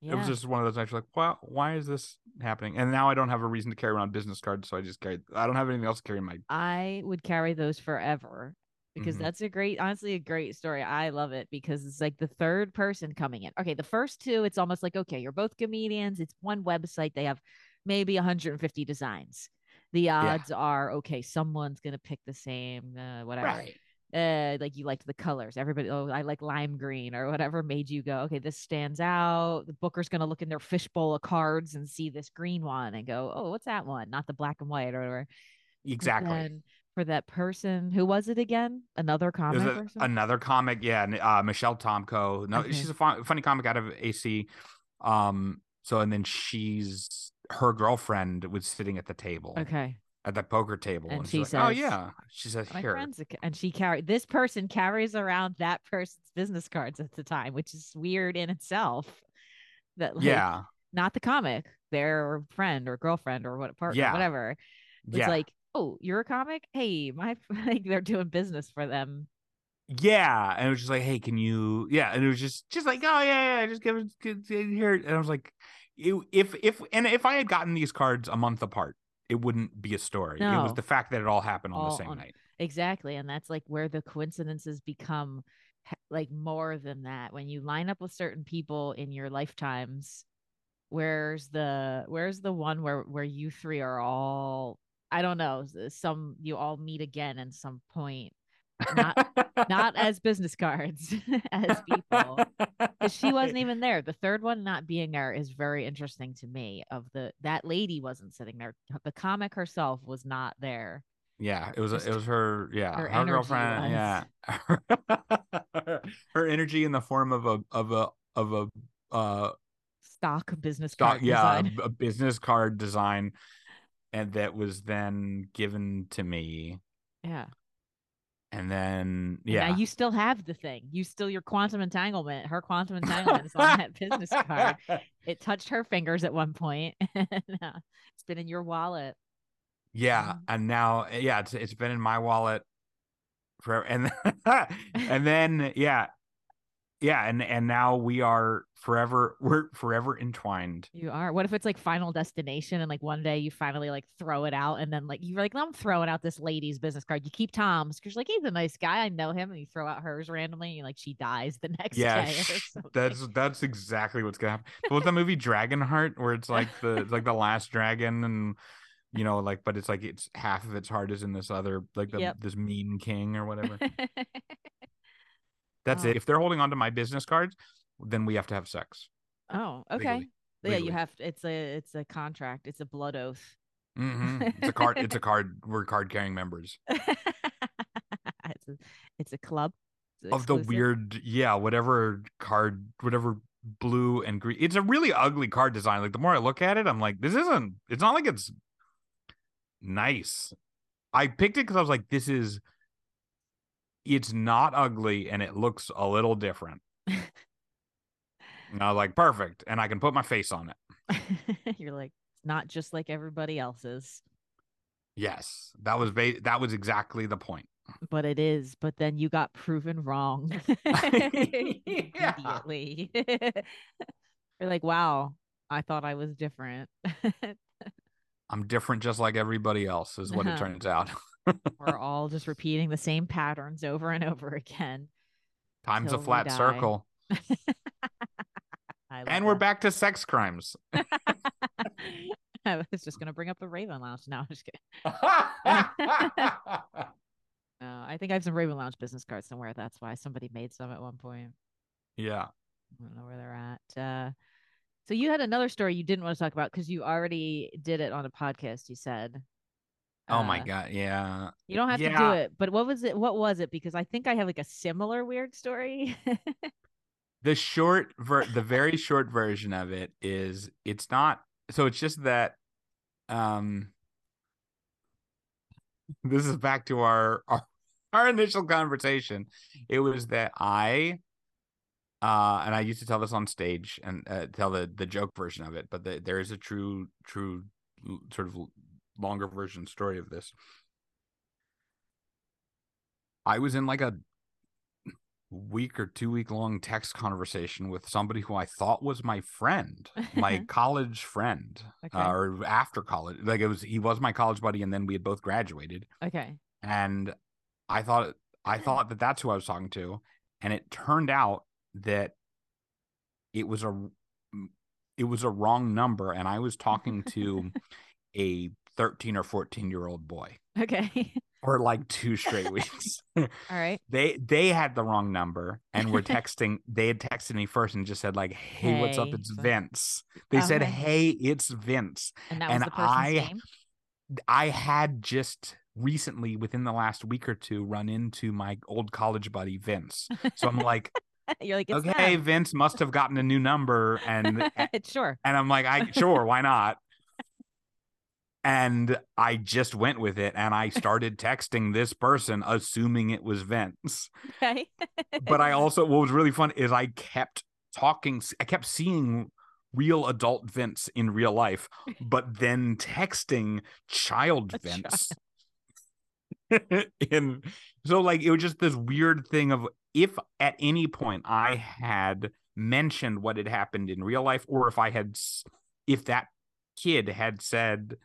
Yeah. it was just one of those nights like, wow, why is this happening? And now I don't have a reason to carry around business cards, so I just carry I don't have anything else to carry in my I would carry those forever because Mhm. that's a great, honestly, a great story. I love it because it's like the third person coming in. Okay, the first two, it's almost like, okay, you're both comedians. It's one website. They have maybe 150 designs. The odds are, okay, someone's going to pick the same, uh, whatever. Uh, like you liked the colors. Everybody, oh, I like lime green or whatever made you go, okay, this stands out. The booker's going to look in their fishbowl of cards and see this green one and go, oh, what's that one? Not the black and white or whatever. Exactly. for that person, who was it again? Another comic a, another comic, yeah, uh, Michelle Tomko. No, Okay. she's a fun, funny comic out of AC. Um, so and then she's her girlfriend was sitting at the table. okay. At the poker table And and, she she's like, "Oh yeah," she says, My "Here." friends, and she carried this person carries around that person's business cards at the time, which is weird in itself. That like, yeah, not the comic, their friend or girlfriend or what partner, Yeah. whatever. It's yeah, like, oh, you're a comic. Hey, my <laughs> like they're doing business for them. yeah. And it was just like, "Hey, can you?" Yeah, and it was just, just like, "Oh yeah, yeah, I just give it give it here." And I was like, "You- "If if and if I had gotten these cards a month apart, it wouldn't be a story. It was the fact that it all happened on All the same on- night." Exactly. And that's like where the coincidences become like more than that. When you line up with certain people in your lifetimes, where's the where's the one where where you three are all I don't know, some you all meet again at some point. Not not <laughs> as business cards <laughs> as people she wasn't even there. The third one not being there is very interesting to me. Of the that lady wasn't sitting there. The comic herself was not there. Yeah, it was Just it was her yeah her her, girlfriend yeah <laughs> her energy in the form of a of a of a uh stock business stock card yeah design. a business card design and that was then given to me Yeah. And then yeah Now you still have the thing. You still your quantum entanglement. Her quantum entanglement is on that <laughs> business card. It touched her fingers at one point. <laughs> and, it's been in your wallet. yeah Mhm. and now yeah it's it's been in my wallet forever and <laughs> and then yeah yeah and and now we are forever <laughs> we're forever entwined You are. What if it's like Final Destination and like one day you finally like throw it out and then like you're like, I'm throwing out this lady's business card. You keep Tom's because like he's a nice guy. I know him. And you throw out hers randomly and like she dies the <laughs> next Yeah, day. Or sh- something. that's that's exactly what's gonna happen. But with the movie Dragonheart, where it's like the it's like the last dragon, and you know, like, but it's like it's half of its heart is in this other like the, Yep. this mean king or whatever. <laughs> That's Oh. it. If they're holding on to my business cards, then we have to have sex. oh, okay. legally. Yeah, you have to, it's a it's a contract. It's a blood oath. hmm It's a <laughs> card. It's a card. We're card carrying members <laughs> it's a it's a club It's of the weird, yeah, whatever card, whatever blue and green. It's a really ugly card design. Like the more I look at it, I'm like, this isn't. It's not like it's nice. I picked it because I was like, this is. It's not ugly and it looks a little different. and I was like, perfect, and I can put my face on it. <laughs> You're like not just like everybody else's, Yes, that was ba- that was exactly the point. but it is. But then you got proven wrong <laughs> <laughs> Yeah. immediately. You're like, wow, I thought I was different. I'm different, just like everybody else, is what it Uh-huh. turns out. <laughs> We're all just repeating the same patterns over and over again. Time's a flat circle. <laughs> And we're back to sex crimes. <laughs> I was just gonna bring up the Raven Lounge. No, I'm just kidding. No, I think I have some Raven Lounge business cards somewhere. That's why somebody made some at one point. yeah. I don't know where they're at. Uh, so you had another story you didn't want to talk about because you already did it on a podcast. You said. Oh my Uh, god, yeah. You don't have to do it, but what was it? What was it? Because I think I have like a similar weird story. <laughs> The short ver- the very short version of it is it's not so it's just that um <laughs> this is back to our our, our initial conversation. It was that I uh and I used to tell this on stage and uh, tell the the joke version of it, but the, there is a true true sort of longer version story of this. I was in like a week or two week long text conversation with somebody who I thought was my friend, my <laughs> college friend, Okay. uh, or after college. Like it was, he was my college buddy, and then we had both graduated. okay. And I thought, I thought that that's who I was talking to, and it turned out that it was a, it was a wrong number, and I was talking to <laughs> a thirteen or fourteen year old boy Okay. <laughs> for like two straight weeks. <laughs> All right. they they had the wrong number and were <laughs> texting they had texted me first and just said like hey, what's up Hey. it's vince they said oh Okay. hey it's vince And that was And the person's I- name. i had just recently within the last week or two run into my old college buddy vince so i'm like You're like, okay them. vince must have gotten a new number and sure. and i'm like i sure why not and i just went with it and i started texting this person assuming it was vince Okay. but I <laughs> also what was really fun is I kept talking I kept seeing real adult Vince in real life, <laughs> but then texting child A Vince. <laughs> in so like it was just this weird thing of if at any point I had mentioned what had happened in real life or if I had if that kid had said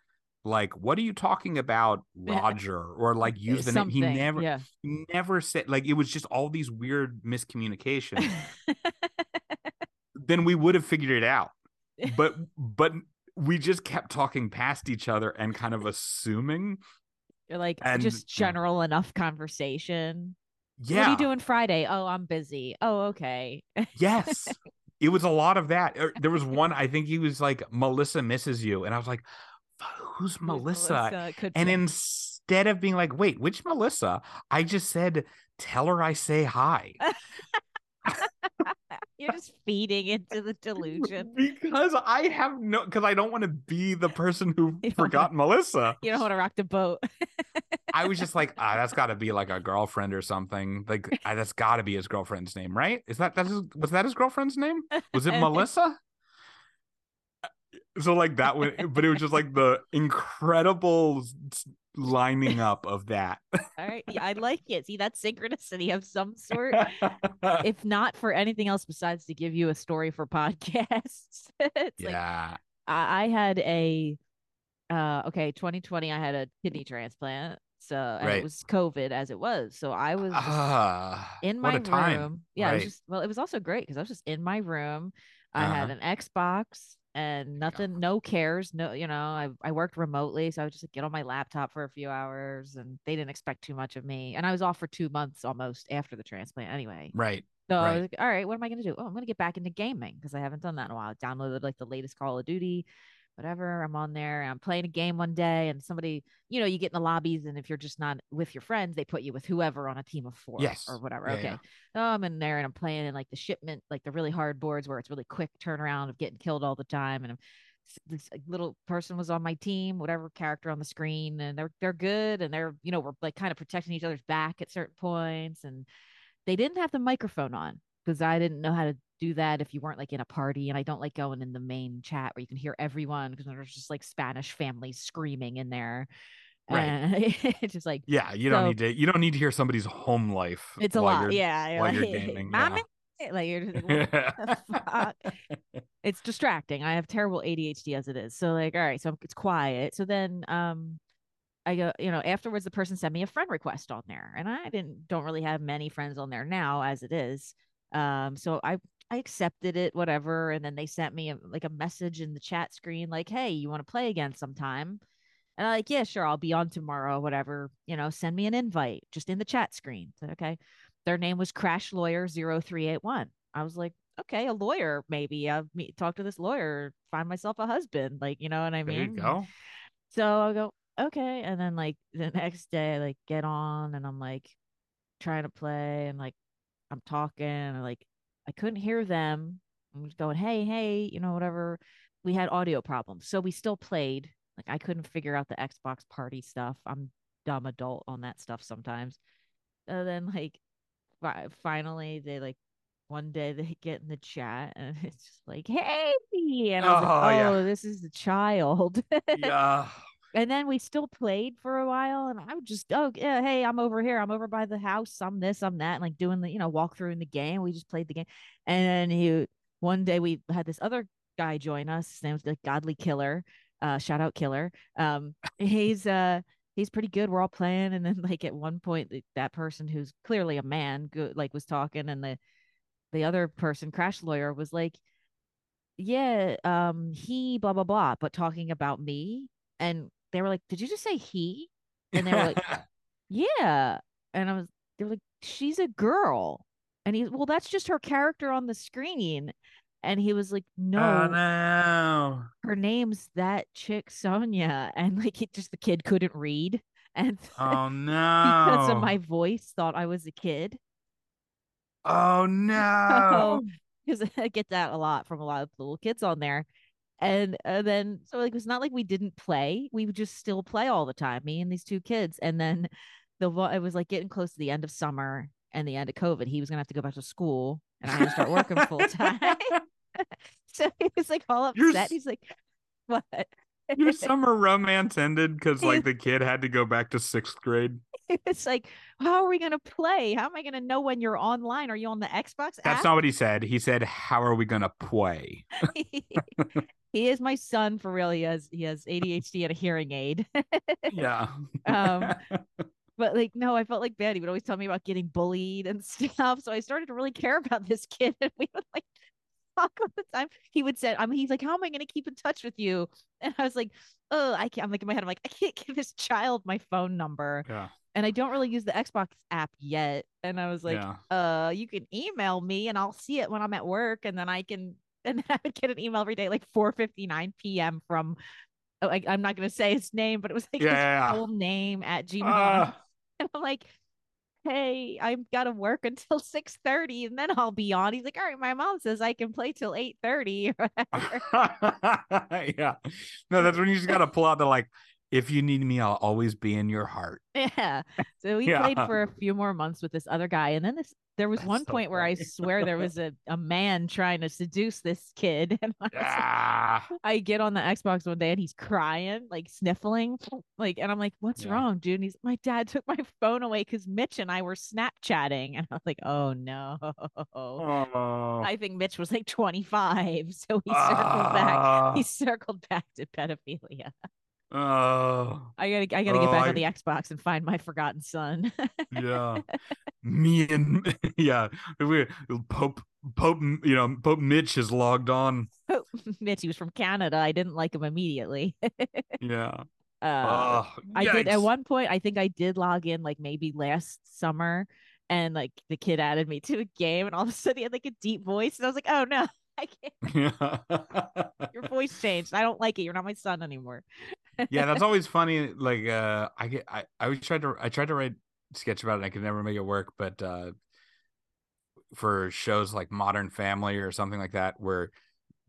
like what are you talking about eh, eh, Roger or eh, like use the name he never Yeah. he never said like it was just all these weird miscommunications <laughs> then we would have figured it out but but we just kept talking past each other and kind of assuming You're like And- just general enough conversation. yeah What are you doing Friday? Oh, I'm busy. Oh, okay. yes <laughs> it was a lot of that Er, there was one i think he was like melissa misses you and i was like who's Who's melissa, and be. instead of being like wait which melissa i just said tell her i say hi <laughs> You're just feeding into the delusion. <laughs> because i have no because i don't want to be the person who <laughs> forgot melissa You don't want to rock the boat. I was just like, ah, that's got to be like a girlfriend or something. Like, ah, that's got to be his girlfriend's name, right? Is that that is was that his girlfriend's name? Was it Melissa? So like that would, but it was just like the incredible lining up of that. All right. Yeah, I like it. See, that's synchronicity of some sort. <laughs> if not for anything else besides to give you a story for podcasts. <laughs> it's like yeah, I, I had a uh okay, 2020 I had a kidney transplant. So Right. it was COVID as it was. So I was ah, in my time. room. Yeah, it was just well, it was also great because I was just in my room. I had Uh-huh. an Xbox and nothing, no cares, no, you know, I I worked remotely, so I would just like, get on my laptop for a few hours, and they didn't expect too much of me. And I was off for two months almost after the transplant, anyway. Right. So I was like, all right, what am I going to do? Oh, I'm going to get back into gaming because I haven't done that in a while. I downloaded like the latest Call of Duty, whatever. I'm on there I'm playing a game one day and somebody, you know, you get in the lobbies and if you're just not with your friends, they put you with whoever on a team of four Yes. or whatever. Yeah, okay. yeah. So I'm in there and I'm playing in like the shipment, like the really hard boards where it's really quick turnaround of getting killed all the time. And I'm, this little person was on my team, whatever character on the screen, and they're they're good and they're you know we're like kind of protecting each other's back at certain points, and they didn't have the microphone on because I didn't know how to do that if you weren't like in a party, and I don't like going in the main chat where you can hear everyone because there's just like Spanish families screaming in there. Right. <laughs> It's just like Yeah, you don't need to. You don't need to hear somebody's home life. it's a lot, yeah. you're while you're like, <laughs> gaming, "Mommy?" yeah. <laughs> like you're just like, "What the fuck?" it's distracting. I have terrible ADHD as it is. So like, all right, so it's quiet. So then um I go, you know, afterwards the person sent me a friend request on there. And I didn't don't really have many friends on there now as it is. Um so I I accepted it, whatever. And then they sent me a, like a message in the chat screen, like, hey, you want to play again sometime? And I'm like, yeah, sure, I'll be on tomorrow, whatever. You know, send me an invite just in the chat screen. Said, okay. Their name was Crash Lawyer 0381. I was like, okay, a lawyer, maybe. I'll meet, talk to this lawyer, find myself a husband. Like, you know what I There mean? you go. So I'll go, okay. And then like the <laughs> next day, I like get on and I'm like trying to play and like I'm talking and like I couldn't hear them. I'm just going, hey, hey, you know, whatever. We had audio problems. So we still played. Like I couldn't figure out the Xbox party stuff. I'm dumb adult on that stuff sometimes. And then like fi- finally they like one day they get in the chat and <laughs> it's just like, hey. And I was like, Oh, yeah. oh, this is the child. <laughs> Yeah. And then we still played for a while and i would just oh yeah hey i'm over here i'm over by the house i'm this i'm that and like doing the you know walk through in the game we just played the game. And then he one day we had this other guy join us his name was like godly killer uh shout out killer um he's uh he's pretty good we're all playing and then like at one point th- that person who's clearly a man good like was talking and the the other person crash lawyer was like yeah um he blah blah blah but talking about me and they were like did you just say he and they were like <laughs> yeah and i was they were like she's a girl and he well that's just her character on the screen and he was like oh, no Oh no. her name's that chick sonia and like it just the kid couldn't read <laughs> and Oh no. <laughs> because of my voice thought i was a kid Oh no. because I get that a lot from a lot of little kids on there. And, and then so like it's not like we didn't play. We would just still play all the time, me and these two kids. And then <laughs> the it was like getting close to the end of summer and the end of COVID. He was gonna have to go back to school and I had to start working full time. <laughs> <laughs> so he was like all You're upset. He's like, What? Your summer romance ended because like the kid had to go back to sixth grade. it's like, how are we gonna play? How am I gonna know when you're online? Are you on the Xbox That's app? not what he said. He said, "How are we gonna play?" He is my son for real. He has he has ADHD and a hearing aid. yeah. <laughs> Um, but like no, I felt like bad. He would always tell me about getting bullied and <laughs> stuff. So I started to really care about this kid, and we would like talk all the time. He would say, "I mean, he's like, how am I going to keep in touch with you?" And I was like, "Oh, I can't." I'm like in my head, I'm like, I can't give this child my phone number, yeah. and I don't really use the Xbox app yet. And I was like, yeah. uh, you can email me, and I'll see it when I'm at work, and then I can. And then I would get an email every day, like 4:59 p.m. from. like I, I'm not going to say his name, but it was like Yeah, his full name at Gmail. Ah. <laughs> And I'm like, hey, I've got to work until <laughs> 6:30, and then I'll be on. He's like, all right, my mom says I can play till 8 30 or whatever. <laughs> yeah. No, that's when you just gotta pull out the like, if you need me, I'll always be in your heart. yeah. So we played for a few more months with this other guy. And then this, there was That's one so point where I swear there was a, a man trying to seduce this kid. And I, like- Ah. I get on the Xbox one day and he's crying, like sniffling, like, and I'm like, "What's Yeah. wrong, dude?" And he's, "My dad took my phone away because Mitch and I were Snapchatting," and I was like, "Oh no!" Oh. I think Mitch was like 25, so he circled back. Ah. He circled back to pedophilia. Oh. I gotta, I gotta get Oh, back I- on the Xbox and find my forgotten son. yeah <laughs> me and <laughs> yeah we pope pope you know pope mitch has logged on Pope Mitch, he was from Canada. I didn't like him immediately. <laughs> yeah Uh, oh, I did at one point. I think I did log in like maybe last summer, and like the kid added me to a game, and all of a sudden he had like a deep voice, and I was like, "Oh no, I can't. Your voice changed. I don't like it. You're not my son anymore." Yeah that's always funny like uh i get i i always tried to i tried to write sketch about it i could never make it work but uh for shows like modern family or something like that where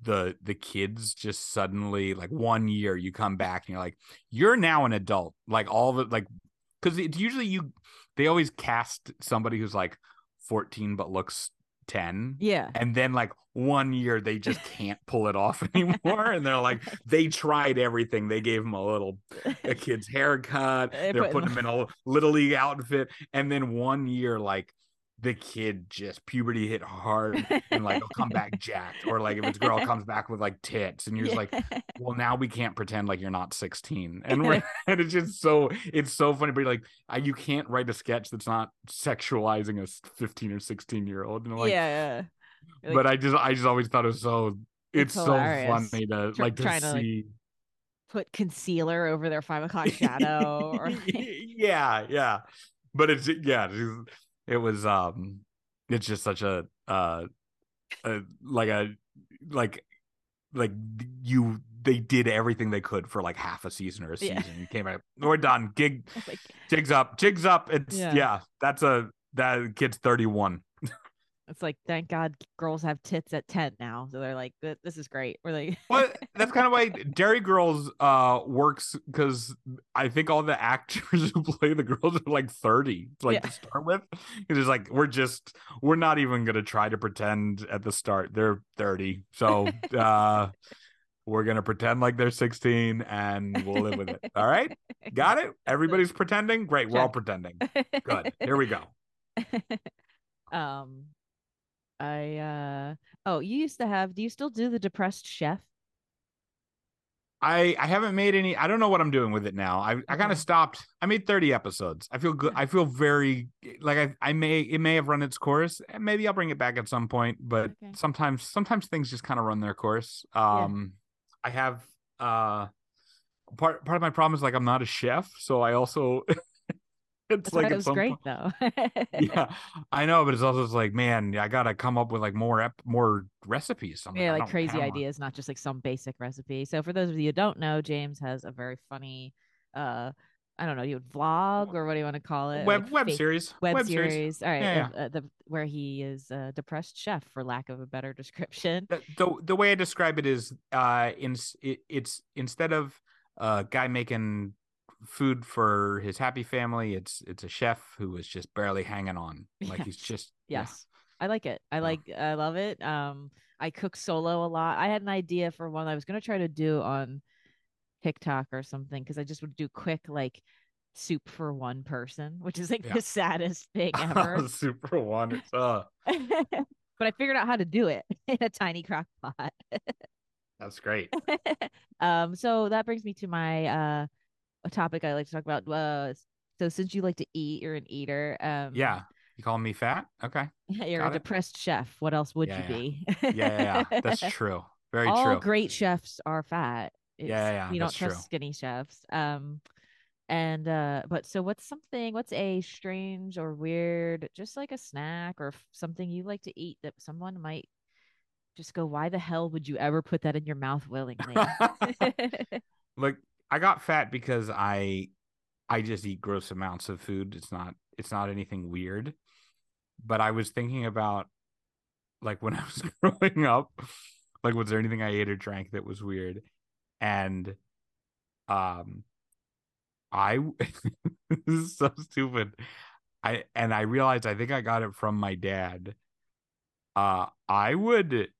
the the kids just suddenly like one year you come back and you're like you're now an adult. Like all the like because it's usually you they always cast somebody who's like 14 but looks 10 Yeah. and then like one year they just <laughs> can't pull it off anymore and they're like <laughs> they tried everything they gave him a little a <laughs> kid's haircut They they're putting him in a little league outfit and then one year like the kid just puberty hit hard and like he'll come back <laughs> jacked or like if it's girl comes back with like tits and you're just like well now we can't pretend like you're not 16 <laughs> and we're and it's just so it's so funny but like I, you can't write a sketch that's not sexualizing a 15 or 16 year old and like yeah. yeah. but I just I just always thought it was so it's, It's so funny to Tr- like to to, like, see put concealer over their five o'clock <laughs> shadow. or like, yeah yeah but it's yeah it's- it was um it's just such a uh a like a like like you they did everything they could for like half a season or a season. Yeah. You came out, we're done. Gig <laughs> like, jigs up, jigs up. It's Yeah. yeah. that's a that kid's 31. It's like, thank God girls have tits at 10 now. So they're like, this is great. We're like, Well, that's kind of why <laughs> Derry Girls uh works because I think all the actors <laughs> who play the girls are like 30 like Yeah. to start with. It's like we're just we're not even gonna try to pretend at the start. They're 30. So <laughs> uh we're gonna pretend like they're 16 and we'll live with it. All right. Got it? Everybody's pretending? Great, we're all pretending. Good. Here we go. um, I, uh, oh, you used to have, do you still do the depressed chef? I I haven't made any. I don't know what I'm doing with it now. I I kind of stopped. I made 30 episodes. I feel good. <laughs> I feel very like I I may it may have run its course. Maybe I'll bring it back at some point. But Okay. sometimes sometimes things just kind of run their course. Um, I have uh part part of my problem is like I'm not a chef, so I also <laughs> it's like it was great point- though. <laughs> <laughs> yeah, I know, but it's also just like, man, I gotta come up with like more ep- more recipes. Yeah, like crazy one. ideas, not just like some basic recipe. So for those of you who don't know, James has a very funny uh I don't know, you would vlog or what do you want to call it? Web Like web fake- series. Web, series. All right. Yeah, of, uh, the where he is a depressed chef for lack of a better <laughs> description. the, the the way I describe it is uh in it, it's instead of a guy making food for his happy family, it's it's a chef who is just barely hanging on. Like Yeah. he's just yeah. Yes. I like it. I Oh. like I love it. Um I cook solo a lot. I had an idea for one I was going to try to do on TikTok or something cuz I just would do quick like soup for one person, which is like Yeah. the saddest thing <laughs> ever. soup for one. Uh, <laughs> but I figured out how to do it <laughs> in a tiny crock pot. that's great. um so that brings me to my uh a topic I like to talk about uh so since you like to eat, you're an eater. Um Yeah. You calling me fat? Okay. <laughs> You're Got a it. depressed chef. What else would Yeah, you be? Yeah, yeah, yeah. That's <laughs> true. Very All true. great chefs are fat. Yeah, It's- yeah, yeah, You don't trust true. skinny chefs. Um, and uh, but so what's something? What's a strange or weird, just like a snack or something you like to eat that someone might just go, "Why the hell would you ever put that in your mouth willingly?" <laughs> like I got fat because I I just eat gross amounts of food. It's not it's not anything weird. But I was thinking about like <laughs> when I was growing up, like was there anything I ate or drank that was weird? And um I <laughs> this is so stupid. I and I realized I think I got it from my dad. Uh I would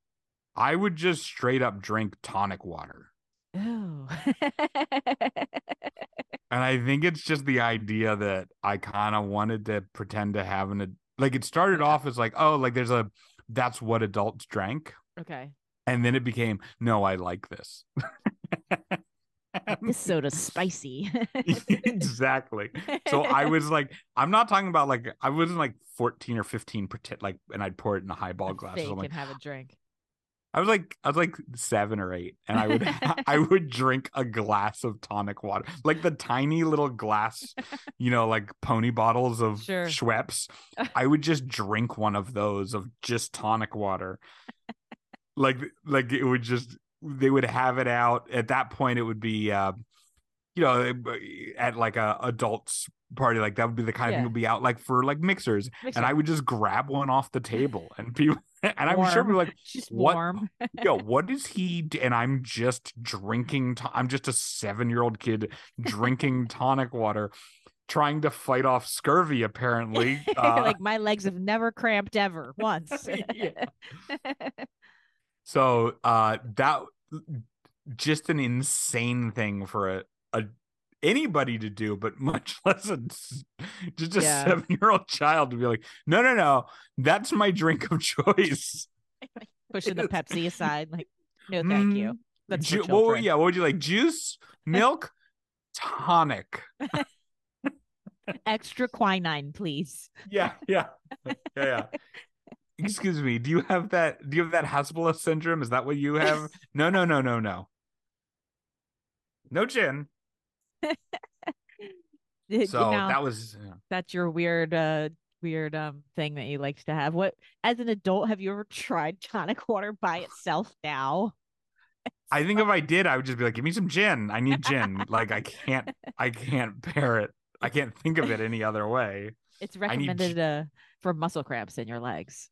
I would just straight up drink tonic water. Ew. And I think it's just the idea that I kind of wanted to pretend to have an ad- like it started off as like, oh, like there's a that's what adults drank. okay. And then it became, no, I like this. This <laughs> soda's spicy. <laughs> exactly. So I <laughs> was like, I'm not talking about like I wasn't like 14 or 15 pretend like and I'd pour it in a highball glass. or fake something. and have a drink. I was like I was like seven or eight, and I would <laughs> I would drink a glass of tonic water, like the tiny little glass, <laughs> you know, like pony bottles of Sure. Schweppes. <laughs> I would just drink one of those of just tonic water, like like it would just they would have it out at that point. It would be, uh, you know, at like a adults party, like that would be the kind of thing would be out like for like mixers, and I would just grab one off the table, and people, <laughs> and I'm sure we're like <laughs> just what- warm. <laughs> yo, what is he? And I'm just drinking. To- I'm just a seven year old kid drinking tonic water, trying to fight off scurvy. Apparently, uh, like my legs have never cramped ever once. So uh, that just an insane thing for a, a anybody to do, but much <laughs> less a, just a Yeah. seven year old child to be like, no, no, no, that's my drink of <laughs> choice. Pushing the Pepsi aside, like, no, thank you. Mm, That's Ju- what would- yeah, what would you like? Juice, <laughs> milk, tonic. Extra quinine, please. Yeah, yeah, yeah, yeah. Excuse me. Do you have that? Do you have that Hasbulla syndrome? Is that what you have? No, no, no, no, no. No gin. <laughs> Did- So now, that was yeah. that's your weird uh weird um thing that you like to have. What as an adult have you ever tried tonic water by itself now? <laughs> I think if I did, I would just be like, "Give me some gin. I need gin." like I <laughs> can't, I can't bear it. I can't think of it any other way. It's I need recommended uh, for muscle cramps in your legs.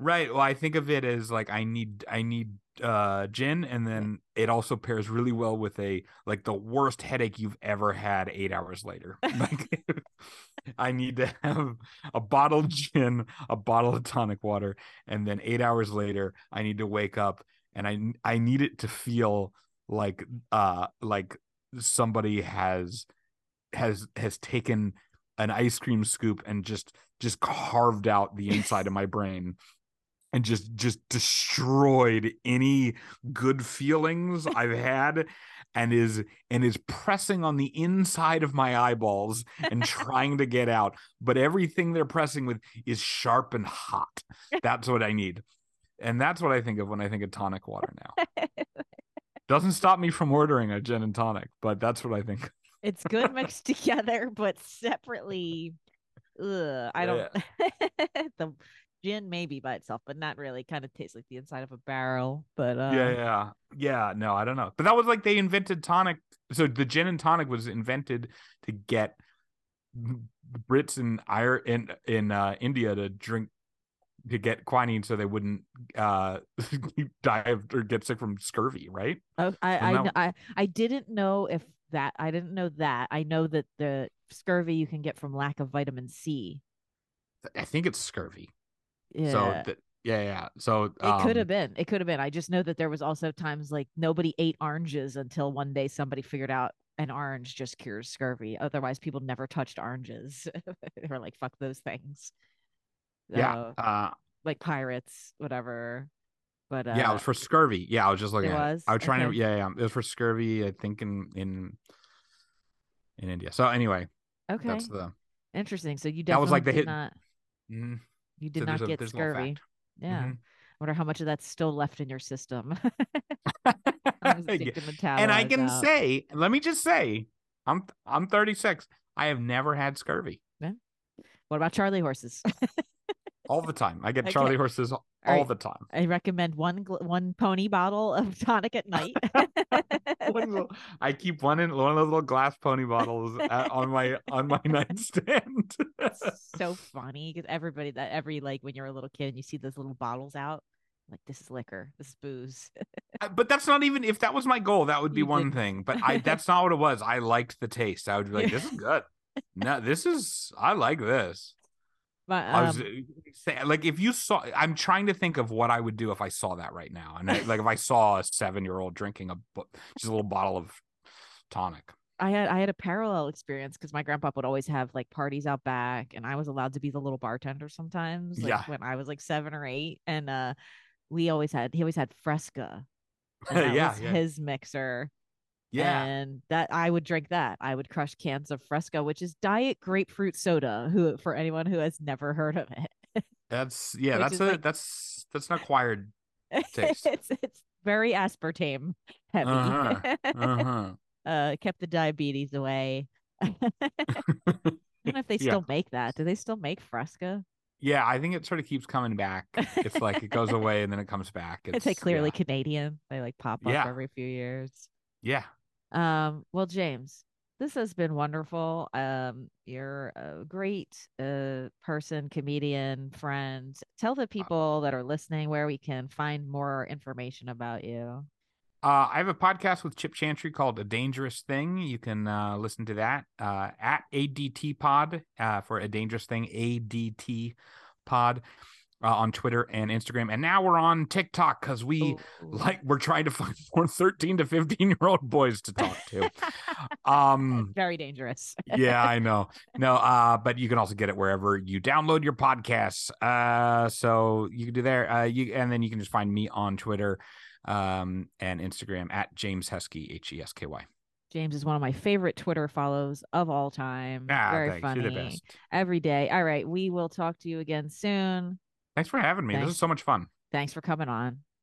Right. Well, I think of it as like I need, I need uh gin, and then it also pairs really well with a like the worst headache you've ever had eight hours later. <laughs> Like <laughs> I need to have a bottle of gin, a bottle of tonic water, and then eight hours later, I need to wake up and I I need it to feel like uh like somebody has has has taken an ice cream scoop and just just carved out the inside of my brain and just just destroyed any good feelings <laughs> I've had and is and is pressing on the inside of my eyeballs and trying to get out but everything they're pressing with is sharp and hot that's what I need and that's what I think of when I think of tonic water now <laughs> doesn't stop me from ordering a gin and tonic but that's what I think It's good mixed <laughs> together, but separately. Ugh, I don't. the gin maybe by itself, but not really. Kind of tastes like the inside of a barrel. But uh, yeah yeah yeah no i don't know but that was like they invented tonic so the gin and tonic was invented to get brits in ire in in uh india to drink to get quinine so they wouldn't uh <laughs> die of, or get sick from scurvy right Oh, I I, that- I I didn't know if that I didn't know that. I know that the scurvy you can get from lack of vitamin C. i think it's scurvy Yeah. so th- yeah yeah so it um, could have been. It could have been. I just know that there was also times like nobody ate oranges until one day somebody figured out an orange just cures scurvy. Otherwise, people never touched oranges. <laughs> they were like, "Fuck those things." yeah Uh, uh like pirates, whatever. But uh, yeah it was for scurvy yeah i was just looking it at was? it i was trying Okay. to yeah yeah it was for scurvy i think in in in india so anyway okay, that's the interesting. So you definitely that was like the hit- not mm, you did there's not get a scurvy. Yeah. Mhm. Wonder how much of that's still left in your system. <laughs> I'm just <laughs> Yeah. taking the and I can out. say, let me just say, I'm I'm 36. I have never had scurvy. What about Charlie horses? <laughs> All the time. I get Okay. Charlie horses all right. the time. I recommend one one pony bottle of tonic at night. <laughs> One little- I keep one in one of those little glass pony bottles at, on my on my <laughs> nightstand. So funny because everybody that every like when you're a little kid and you see those little bottles out, like this is liquor, this is booze. but that's not even if that was my goal, that would be You one didn't. thing. But I that's not what it was. I liked the taste. I would be like, this is <laughs> good. No, this is I like this. But I was um, uh, like, if you saw, I'm trying to think of what I would do if I saw that right now, and I, like if I saw a seven year old drinking a just a little bottle of tonic. I had I had a parallel experience because my grandpa would always have like parties out back, and I was allowed to be the little bartender sometimes. Like Yeah. when I was like seven or eight, and uh, we always had he always had Fresca. <laughs> Yeah, yeah, his mixer. Yeah. and that I would drink that. I would crush cans of Fresca, which is diet grapefruit soda. Who for anyone who has never heard of it, That's <laughs> yeah. That's a like- that's that's an acquired. <laughs> Taste. it's it's very aspartame heavy. Uh-huh, Uh-huh. <laughs> uh kept the diabetes away. I don't know if they Yeah. still make that. Do they still make Fresca? Yeah, I think it sort of keeps coming back. It's like it goes away and then it comes back. It's, like clearly yeah. Canadian. They like pop up Yeah. every few years. yeah. Um, well, James, this has been wonderful. Um, you're a great uh person, comedian, friend. Tell the people that are listening where we can find more information about you. Uh, I have a podcast with Chip Chantry called A Dangerous Thing. You can uh, listen to that uh, at ADT Pod uh, for A Dangerous Thing, ADT Pod uh, on Twitter and Instagram. And now we're on TikTok because we Ooh. like we're trying to find more 13 to 15 year old boys to talk to. <laughs> um, very dangerous. yeah, I know. <laughs> No, uh, but you can also get it wherever you download your podcasts. Uh, so you can do there. Uh, you and then you can just find me on Twitter, um, and Instagram at James Hesky H E S K Y. James is one of my favorite Twitter follows of all time. Ah, very thanks. funny. You're the best. Every day. All right. We will talk to you again soon. Thanks for having me. This is so much fun. Thanks for coming on.